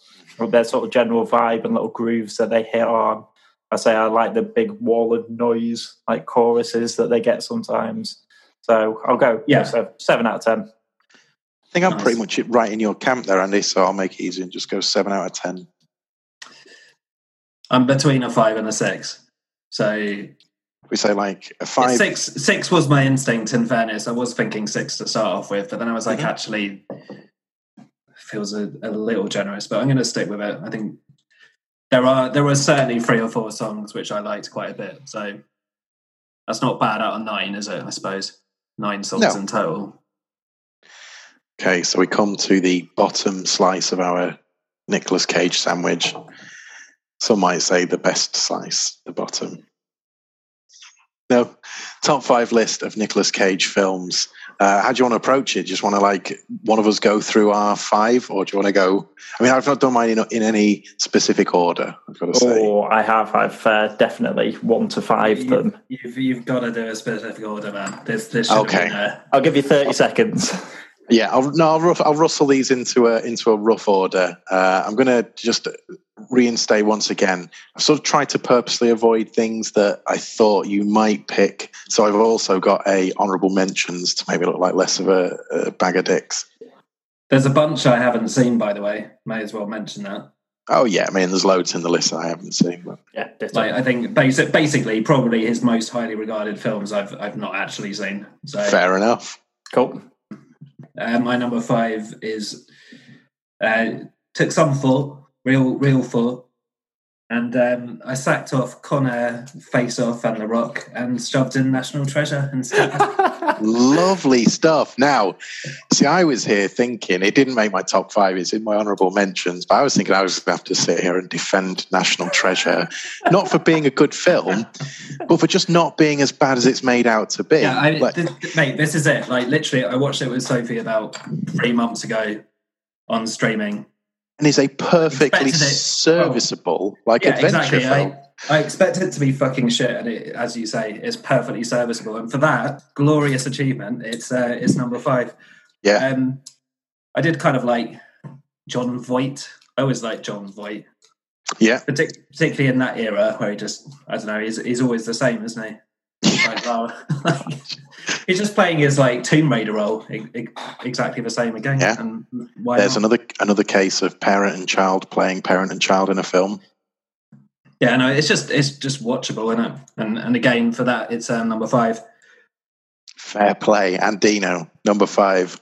their sort of general vibe and little grooves that they hit on i say i like the big wall of noise like choruses that they get sometimes so i'll go Yeah. so seven out of ten I think I'm Nice. pretty much right in your camp there, Andy. So I'll make it easy and just go seven out of ten. I'm between a five and a six. So We say like a five. six six was my instinct. In fairness, I was thinking six to start off with, but then I was like, Mhm. actually, feels a, a little generous. But I'm going to stick with it. I think there are there were certainly three or four songs which I liked quite a bit. So that's not bad out of nine, is it? I suppose nine songs No. in total. Okay, so we come to the bottom slice of our Nicolas Cage sandwich. Some might say the best slice, the bottom. No, top five list of Nicolas Cage films. Uh, how do you want to approach it? Just want to like one of us go through our five, or do you want to go? I mean, I've not done mine in, in any specific order. I've got to say. Oh, I have. I've uh, definitely one to five them. You've, you've got to do a specific order, man. This this should Okay. have been a, I'll give you 30 seconds. Yeah, I'll, no, I'll, rough, I'll rustle these into a into a rough order. Uh, I'm going to just reinstate once again. I've sort of tried to purposely avoid things that I thought you might pick. So I've also got a honourable mentions to maybe look like less of a, a bag of dicks. There's a bunch I haven't seen, by the way. May as well mention that. Oh yeah, I mean, there's loads in the list that I haven't seen. But Yeah, ditto. Like I think basic, basically probably his most highly regarded films I've I've not actually seen. So fair enough. cool. uh, my number five is uh, took some thought, real real thought, and um, I sacked off Con Air, Face Off, and The Rock, and shoved in National Treasure instead. [laughs] Lovely stuff. Now, see, I was here thinking it didn't make my top five. It's in my honourable mentions, but I was thinking I was going to have to sit here and defend National Treasure, not for being a good film, but for just not being as bad as it's made out to be. yeah, I, Like- th- th- mate, this is it. Like literally, I watched it with Sophie about three months ago on streaming. And is a perfectly Expected it. serviceable, like Yeah, adventure exactly. film. I, I expect it to be fucking shit, and it, as you say, it's perfectly serviceable. And for that glorious achievement, it's uh, it's number five. Yeah. Um, I did kind of like Jon Voight. I always like Jon Voight, Yeah, Partic- particularly in that era where he just I don't know. He's he's always the same, isn't he? He's like, he's [laughs] just playing his like Tomb Raider role, exactly the same again. Yeah. And why there's not? another another case of parent and child playing parent and child in a film. Yeah, no, it's just it's just watchable, isn't it? And and again for that, it's uh, number five. Fair play. And Dino, number five.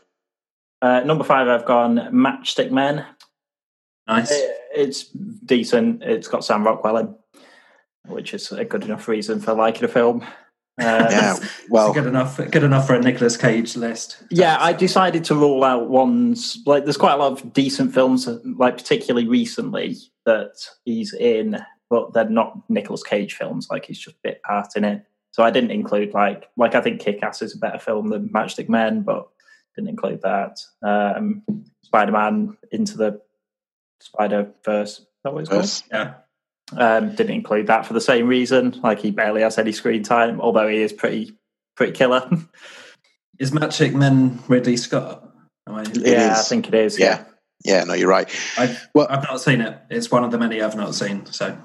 Uh, number five, I've gone Matchstick Men. Nice. It- it's decent. It's got Sam Rockwell in, which is a good enough reason for liking a film. Uh, Yeah, well, good enough. Good enough for a Nicolas Cage list. Yeah, I decided to rule out ones like there's quite a lot of decent films, like particularly recently that he's in, but they're not Nicolas Cage films. Like he's just bit part in it. So I didn't include like like I think Kick Ass is a better film than Matchstick Men, but didn't include that. Um, Spider Man into the Spider Verse. That was Verse. Yeah. Um, didn't include that for the same reason. Like he barely has any screen time, although he is pretty pretty killer. [laughs] Is Matchstick Men Ridley Scott? Am I, It yeah, I think it is. yeah, yeah. No, you're right. I've, Well- I've not seen it. It's one of the many I've not seen. So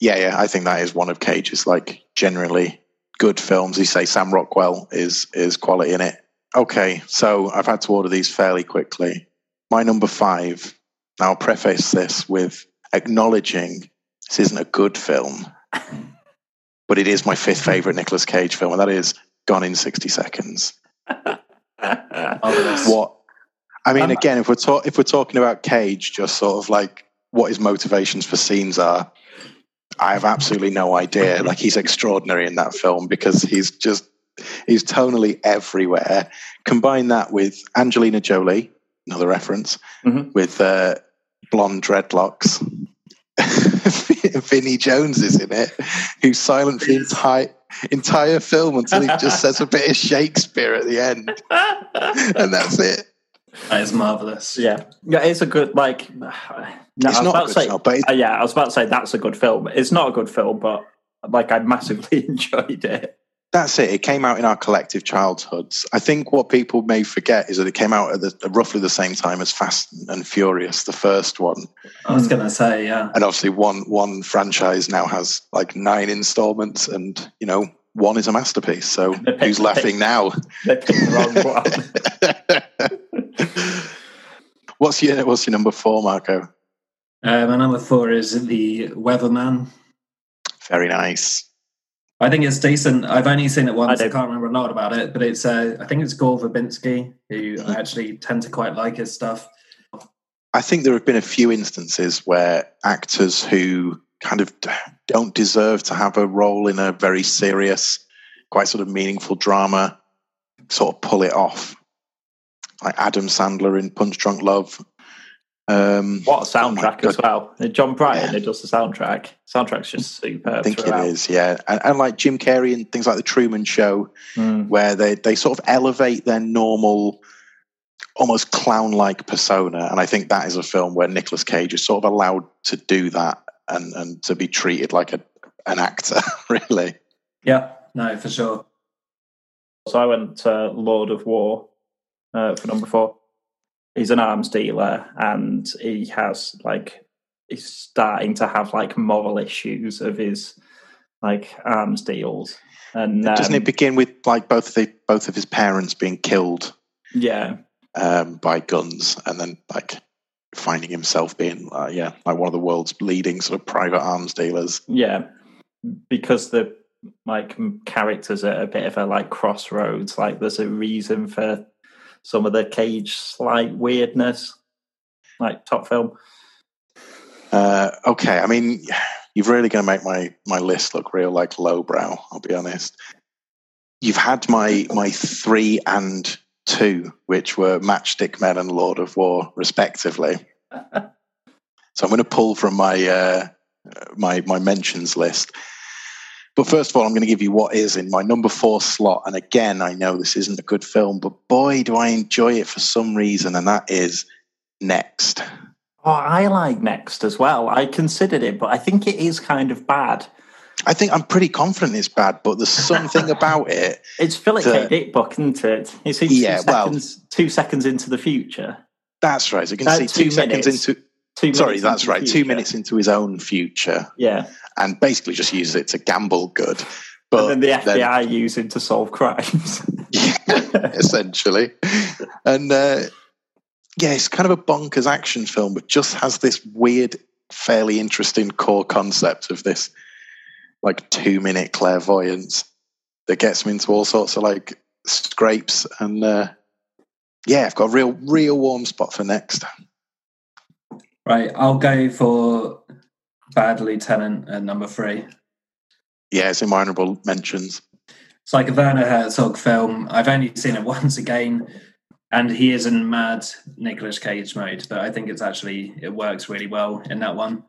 Yeah, yeah. I think that is one of Cage's like generally good films. You say Sam Rockwell is is quality in it. Okay, so I've had to order these fairly quickly. My number five. Now, I'll preface this with acknowledging this isn't a good film, [laughs] but it is my fifth favorite Nicolas Cage film, and that is Gone in sixty seconds. [laughs] What? I mean, Um, again, if we're talk- if we're talking about Cage, just sort of like what his motivations for scenes are, I have absolutely no idea. Like he's extraordinary in that film because he's just he's tonally everywhere. Combine that with Angelina Jolie, another reference, Mhm. with uh, blonde dreadlocks. [laughs] [laughs] Vinnie Jones is in it, who's silent for the entire entire film until he just says a bit of Shakespeare at the end, [laughs] and that's it. That is marvelous. yeah, yeah, it's a good like. [sighs] No, it's not about a good say, film, but it, uh, yeah, I was about to say that's a good film. It's not a good film, but like I massively [laughs] enjoyed it. That's it. It came out in our collective childhoods. I think what people may forget is that it came out at the, roughly the same time as Fast and Furious, the first one, I was going to say, yeah. and obviously one one franchise now has like nine installments, and you know one is a masterpiece. So who's laughing now? They picked the wrong one. [laughs] what's your what's your number four, Marco? Uh, my number four is the Weatherman. Very nice. I think it's decent. I've only seen it once. I, I can't remember a lot about it, but it's uh, I think it's Gore Verbinski who I actually tend to quite like his stuff. I think there have been a few instances where actors who kind of don't deserve to have a role in a very serious, quite sort of meaningful drama sort of pull it off. Like Adam Sandler in Punch Drunk Love. Um, What a soundtrack oh as well. Jon Brion, Yeah. who does the soundtrack. Soundtrack's just superb. I think throughout. it is, yeah. And, and like Jim Carrey and things like The Truman Show, Mm. where they, they sort of elevate their normal, almost clown like persona. And I think that is a film where Nicolas Cage is sort of allowed to do that and, and to be treated like a, an actor, [laughs] really. Yeah, no, for sure. So I went to Lord of War uh, for number four. He's an arms dealer, and he has like he's starting to have like moral issues of his like arms deals. And Doesn't um, it begin with like both of the, both of his parents being killed yeah, um, by guns, and then like finding himself being uh, yeah like one of the world's leading sort of private arms dealers. yeah, because the like characters are a bit of a like crossroads. Like there's a reason for some of the Cage slight weirdness, like top film. Uh, okay, I mean, you're really going to make my my list look real like lowbrow. I'll be honest. You've had my my three and two, which were Matchstick Men and Lord of War, respectively. [laughs] so I'm going to pull from my uh, my my mentions list. But first of all, I'm going to give you what is in my number four slot. And again, I know this isn't a good film, but boy, do I enjoy it for some reason, and that is Next. Oh, I like Next as well. I considered it, but I think it is kind of bad. I think I'm pretty confident it's bad, but there's something about it. [laughs] It's Philip The- K. Dick book, isn't it? You see, two, Yeah, well- two seconds into the future. That's right. So you can Uh, see two two, seconds minutes. into. Two Sorry, that's right. Two minutes into his own future, Yeah, and basically just uses it to gamble good. and But then the FBI use it to solve crimes. [laughs] yeah, essentially, and uh, yeah, it's kind of a bonkers action film, but just has this weird, fairly interesting core concept of this like two minute clairvoyance that gets me into all sorts of like scrapes and uh, yeah, I've got a real, real warm spot for next. Right, I'll go for Bad Lieutenant at number three. Yeah, it's in my honourable mentions. It's like a Werner Herzog film. I've only seen it [laughs] once again, and he is in mad Nicolas Cage mode. But I think it's actually it works really well in that one.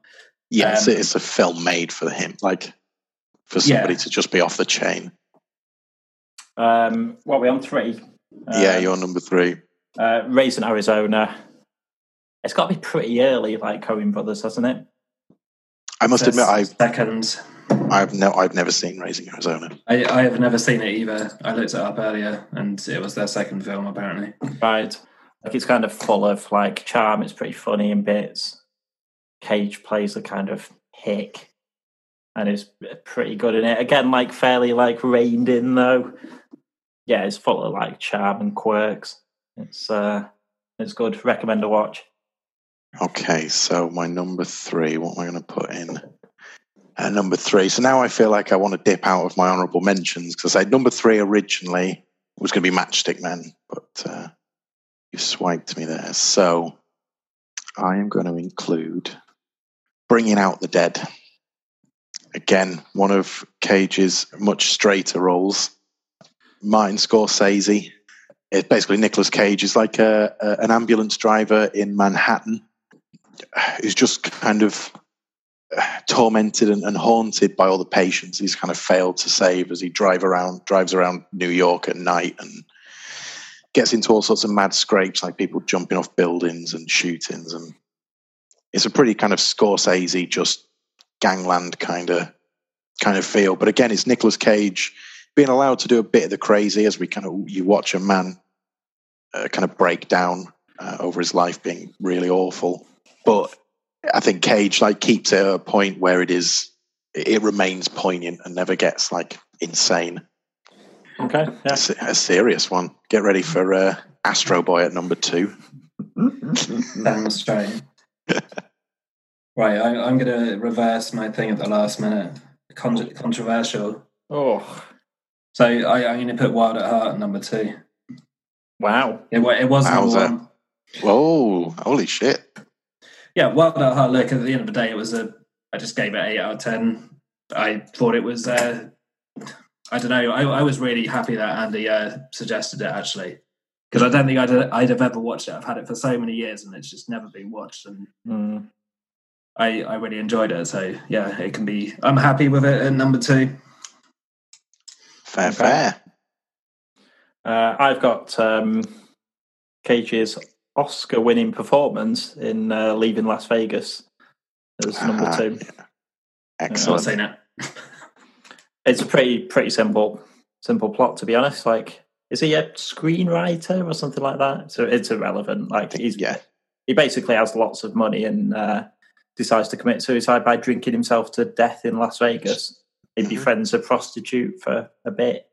Yes, Um, it's a film made for him, like for somebody Yeah. to just be off the chain. um, what are we on three? yeah, Um, you're on number three. uh, Raising Arizona. It's got to be pretty early, like Coen Brothers, hasn't it? I must admit, I've second. I've no, I've never seen Raising Arizona. I, I have never seen it either. I looked it up earlier, and it was their second film apparently. Right. Like it's kind of full of like charm. It's pretty funny in bits. Cage plays a kind of hick, and is pretty good in it. Again, like fairly like reined in though. Yeah, it's full of like charm and quirks. It's uh, it's good. Recommend a watch. Okay, so my number three. What am I going to put in? Uh, number three. So now I feel like I want to dip out of my honourable mentions because I said number three originally was going to be Matchstick Men, but uh, you swiped me there. So I am going to include Bringing Out the Dead. Again, one of Cage's much straighter roles. Martin Scorsese. It's basically Nicolas Cage is like a, a, an ambulance driver in Manhattan who's just kind of uh, tormented and, and haunted by all the patients he's kind of failed to save as he drive around drives around New York at night and gets into all sorts of mad scrapes like people jumping off buildings and shootings. And it's a pretty kind of Scorsese just gangland kind of kind of feel. But again it's Nicolas Cage being allowed to do a bit of the crazy as we kind of you watch a man uh, kind of break down uh, over his life being really awful but I think Cage like keeps it at a point where it is it remains poignant and never gets like insane. Okay. Yeah. It's a serious one. Get ready for uh, Astro Boy at number two. Damn strange. [laughs] Right, I, I'm going to reverse my thing at the last minute. Con- controversial. Oh, So I, I'm going to put Wild at Heart at number two. wow. It, it was number Wowza. one. Whoa, holy shit. Yeah, Wild at Heart. Look, at the end of the day, it was a. I just gave it eight out of ten. I thought it was. Uh, I don't know. I, I was really happy that Andy uh, suggested it actually, because I don't think I'd, I'd have ever watched it. I've had it for so many years, and it's just never been watched. And Mm. I, I really enjoyed it. So yeah, it can be. I'm happy with it at number two. Fair, fair. Uh, I've got um, Cage's Oscar-winning performance in uh, Leaving Las Vegas as number Ah, two. yeah. I'm not Excellent. saying it. [laughs] It's a pretty pretty simple simple plot to be honest. Like, is he a screenwriter or something like that? So it's irrelevant. Like he's yeah. he basically has lots of money and uh, decides to commit suicide by drinking himself to death in Las Vegas. He befriends a prostitute for a bit.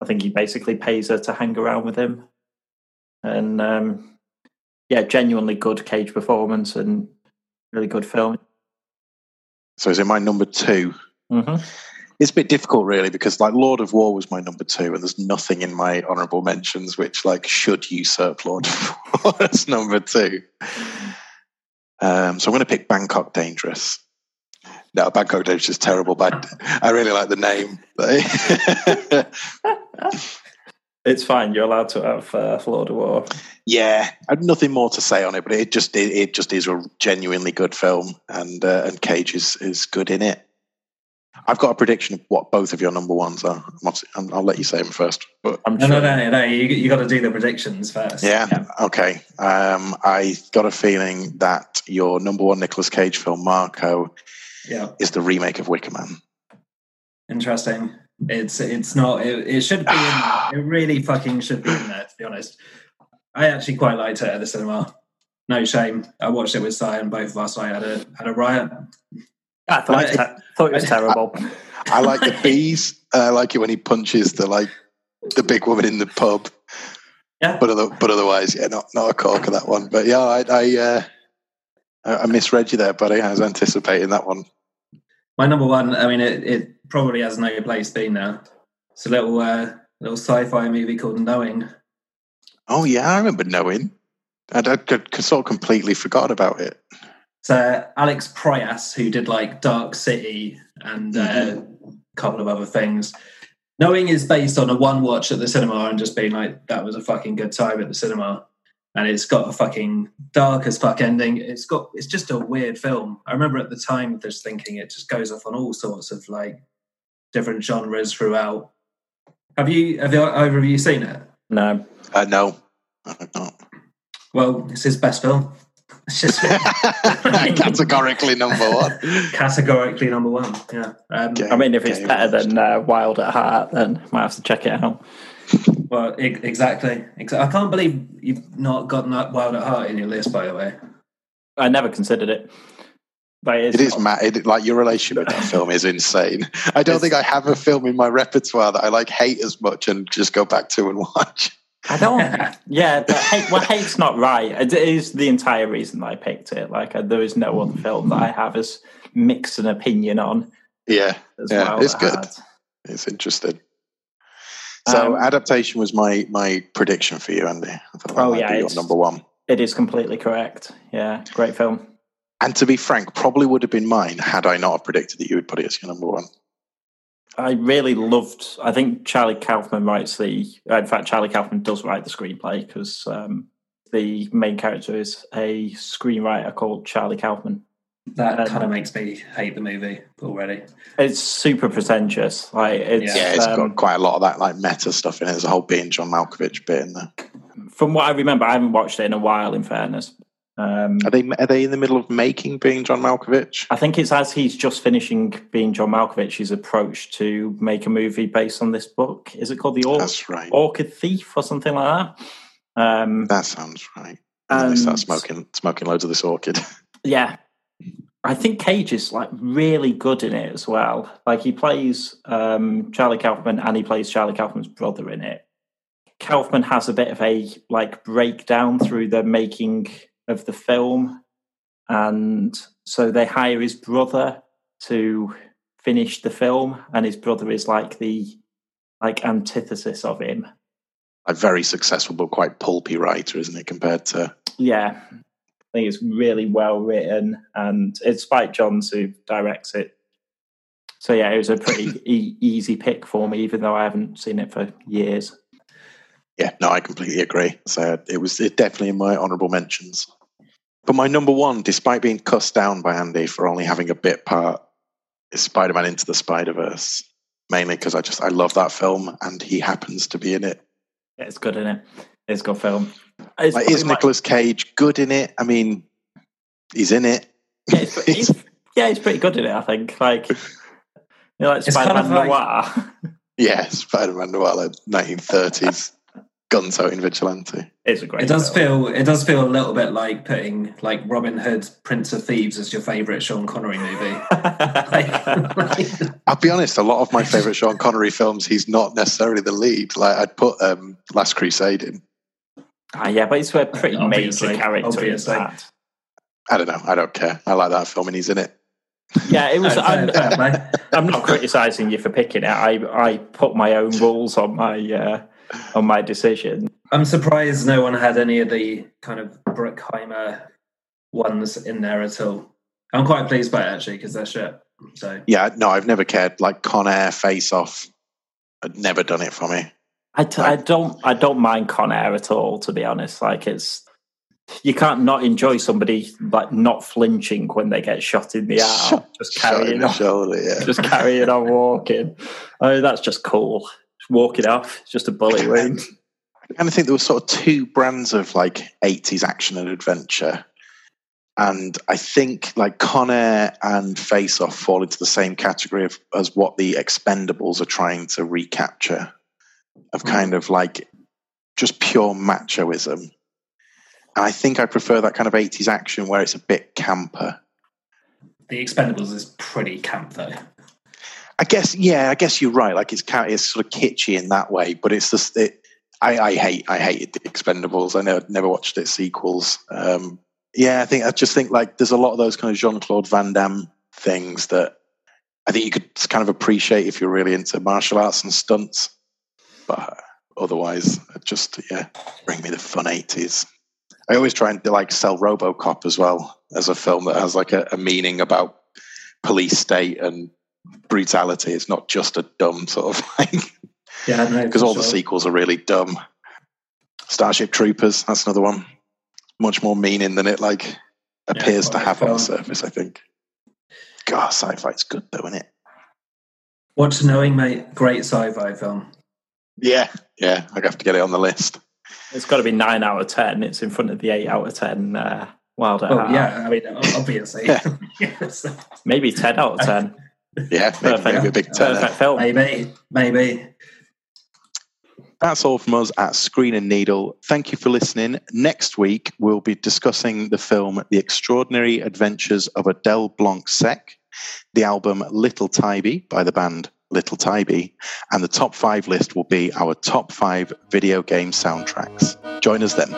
I think he basically pays her to hang around with him. And um, yeah, genuinely good Cage performance and really good film. So is it my number two? hmm It's a bit difficult, really, because like Lord of War was my number two, and there's nothing in my honourable mentions which like should usurp Lord of [laughs] War as number two. Um, so I'm going to pick Bangkok Dangerous. No, Bangkok Dangerous is terrible, but I really like the name. [laughs] It's fine. You're allowed to have uh, Lord of War. yeah, I have nothing more to say on it, but it just it, it just is a genuinely good film, and uh, and Cage is is good in it. I've got a prediction of what both of your number ones are. I'm obviously- I'm- I'll let you say them first, but I'm No, sure. no, no, no. You, you got to do the predictions first. Yeah. Okay. Um, I got a feeling that your number one Nicolas Cage film, Marco, Yeah. is the remake of Wicker Man. Interesting. It's it's not. It, it should be. in there. [sighs] It really fucking should be in there. To be honest, I actually quite liked it at the cinema. No shame. I watched it with Si, and both of us I had a had a riot. I thought, it was, thought it was terrible. [laughs] I like the bees. I like it when he punches the like the big woman in the pub. Yeah. But other, but otherwise, yeah, not not a cork of that one. But yeah, I I, uh, I I misread you there, buddy. I was anticipating that one. My number one. I mean, it, it probably has no place being now. It's a little uh, little sci-fi movie called Knowing. Oh yeah, I remember knowing. I, I, I sort of completely forgot about it. So Alex Proyas, who did like Dark City and uh, a couple of other things. Knowing is based on a one watch at the cinema and just being like, that was a fucking good time at the cinema. And it's got a fucking dark as fuck ending. It's got it's just a weird film. I remember at the time just thinking it just goes off on all sorts of like different genres throughout. Have you have you, either of you seen it? No. Uh, no, I've not. Well, it's his best film. It's just [laughs] [laughs] Categorically number one. categorically number one. Yeah. Um, Okay. I mean, if it's better watched. than uh, Wild at Heart, then might have to check it out. Well, e- exactly. I can't believe you've not got that Wild at Heart in your list, by the way. I never considered it. But It is mad. It, like your relationship with that [laughs] film is insane. I don't think I have a film in my repertoire that I like hate as much and just go back to and watch. I don't. [laughs] yeah, but hate, well, hate's not right. It is the entire reason that I picked it. Like, uh, there is no other film that I have as mixed an opinion on Yeah, as Yeah, Wild it's good. Heart. it's interesting. So Um, adaptation was my my prediction for you, Andy. I thought that Oh, yeah, be your number one. It is completely correct. Yeah, great film. And to be frank, probably would have been mine had I not have predicted that you would put it as your number one. I really loved. I think Charlie Kaufman writes the. In fact, Charlie Kaufman does write the screenplay because um, the main character is a screenwriter called Charlie Kaufman. That Um, kind of makes me hate the movie already. It's super pretentious. Like it's, Yeah. Yeah, it's um, got quite a lot of that like meta stuff in it. There's a whole being John Malkovich bit in there. from what I remember, I haven't watched it in a while. In fairness, um, Are they are they in the middle of making being John Malkovich? I think it's as he's just finishing being John Malkovich, he's approached to make a movie based on this book. Is it called the Or- That's right. Orchid Thief or something like that? Um, That sounds right. And then they start smoking smoking loads of this orchid. [laughs] yeah, I think Cage is like really good in it as well. Like he plays um, Charlie Kaufman and he plays Charlie Kaufman's brother in it. Kaufman has a bit of a like breakdown through the making of the film and so they hire his brother to finish the film, and his brother is like the like antithesis of him. A very successful but quite pulpy writer, isn't it, compared to Yeah, I think it's really well written, and it's Spike Jonze who directs it. So yeah, it was a pretty [laughs] e- easy pick for me, even though I haven't seen it for years. Yeah, no, I completely agree. So it was it definitely in my honourable mentions. But my number one, despite being cussed down by Andy for only having a bit part, is Spider Man Into the Spider Verse. Mainly because I just I love that film and he happens to be in it. Yeah, it's good in it. It's a good film. It's Like, is my- Nicolas Cage good in it? I mean, he's in it. Yeah, it's, he's, [laughs] yeah, he's pretty good in it. I think. Like, you know, like Spider-Man of like- Noir. [laughs] yeah, Spider Man Noir, like 1930s gun toting vigilante. it's a great. It does film. feel it does feel a little bit like putting like Robin Hood, Prince of Thieves as your favourite Sean Connery movie. [laughs] Like- like- I'll be honest, a lot of my favourite Sean Connery films, he's not necessarily the lead. Like I'd put um, Last Crusade in. Ah, yeah, but he's a pretty Obviously, major character in obviously. that. I don't know. I don't care. I like that film and he's in it. Yeah, it was. No, [laughs] I'm, fair- fair play. [laughs] I'm not criticizing you for picking it. I I put my own rules on my uh, on my decision. I'm surprised no one had any of the kind of Bruckheimer ones in there at all. I'm quite pleased by it actually because they're shit. So Yeah, no, I've never cared. Like Con Air, Face Off, had never done it for me. I, t- I don't I don't mind Con Air at all. To be honest, like it's you can't not enjoy somebody like not flinching when they get shot in the arm, just carrying on, shoulder, yeah. just carrying on walking. I mean, that's just cool. Just walking off, it's just a bullet wound. I kind of think there were sort of two brands of like 80s action and adventure. And I think like Con Air and Face Off fall into the same category of, as what the Expendables are trying to recapture of kind of like just pure machoism. And I think I prefer that kind of 80s action where it's a bit camper. the Expendables is pretty camp though. I guess, yeah, I guess you're right. Like it's it's sort of kitschy in that way, but it's just it. I, I hate I hated the Expendables. I never never watched its sequels. Um, yeah, I think I just think like there's a lot of those kind of Jean Claude Van Damme things that I think you could kind of appreciate if you're really into martial arts and stunts, but otherwise, just yeah, bring me the fun eighties. I always try and like sell RoboCop as well as a film that has like a, a meaning about police state and brutality. It's not just a dumb sort of [laughs] like Yeah, because for all the sequels are really dumb. Starship Troopers, that's another one. Much more meaning than it like appears to have on the surface. I think. God, sci-fi's good though, isn't it? Watch Knowing Mate, great sci-fi film. Yeah, yeah. I have to get it on the list. It's got to be nine out of ten. It's in front of the eight out of ten. Uh, Wild at Oh Heart. yeah, I mean obviously. Yes. [laughs] maybe ten out of ten. Yeah, maybe, Perfect. maybe a big tenner. Perfect film. Maybe, maybe. That's all from us at Screen and Needle. Thank you for listening. Next week, we'll be discussing the film The Extraordinary Adventures of Adele Blanc Sec, the album Little Tybee by the band Little Tybee, and the top five list will be our top five video game soundtracks. Join us then.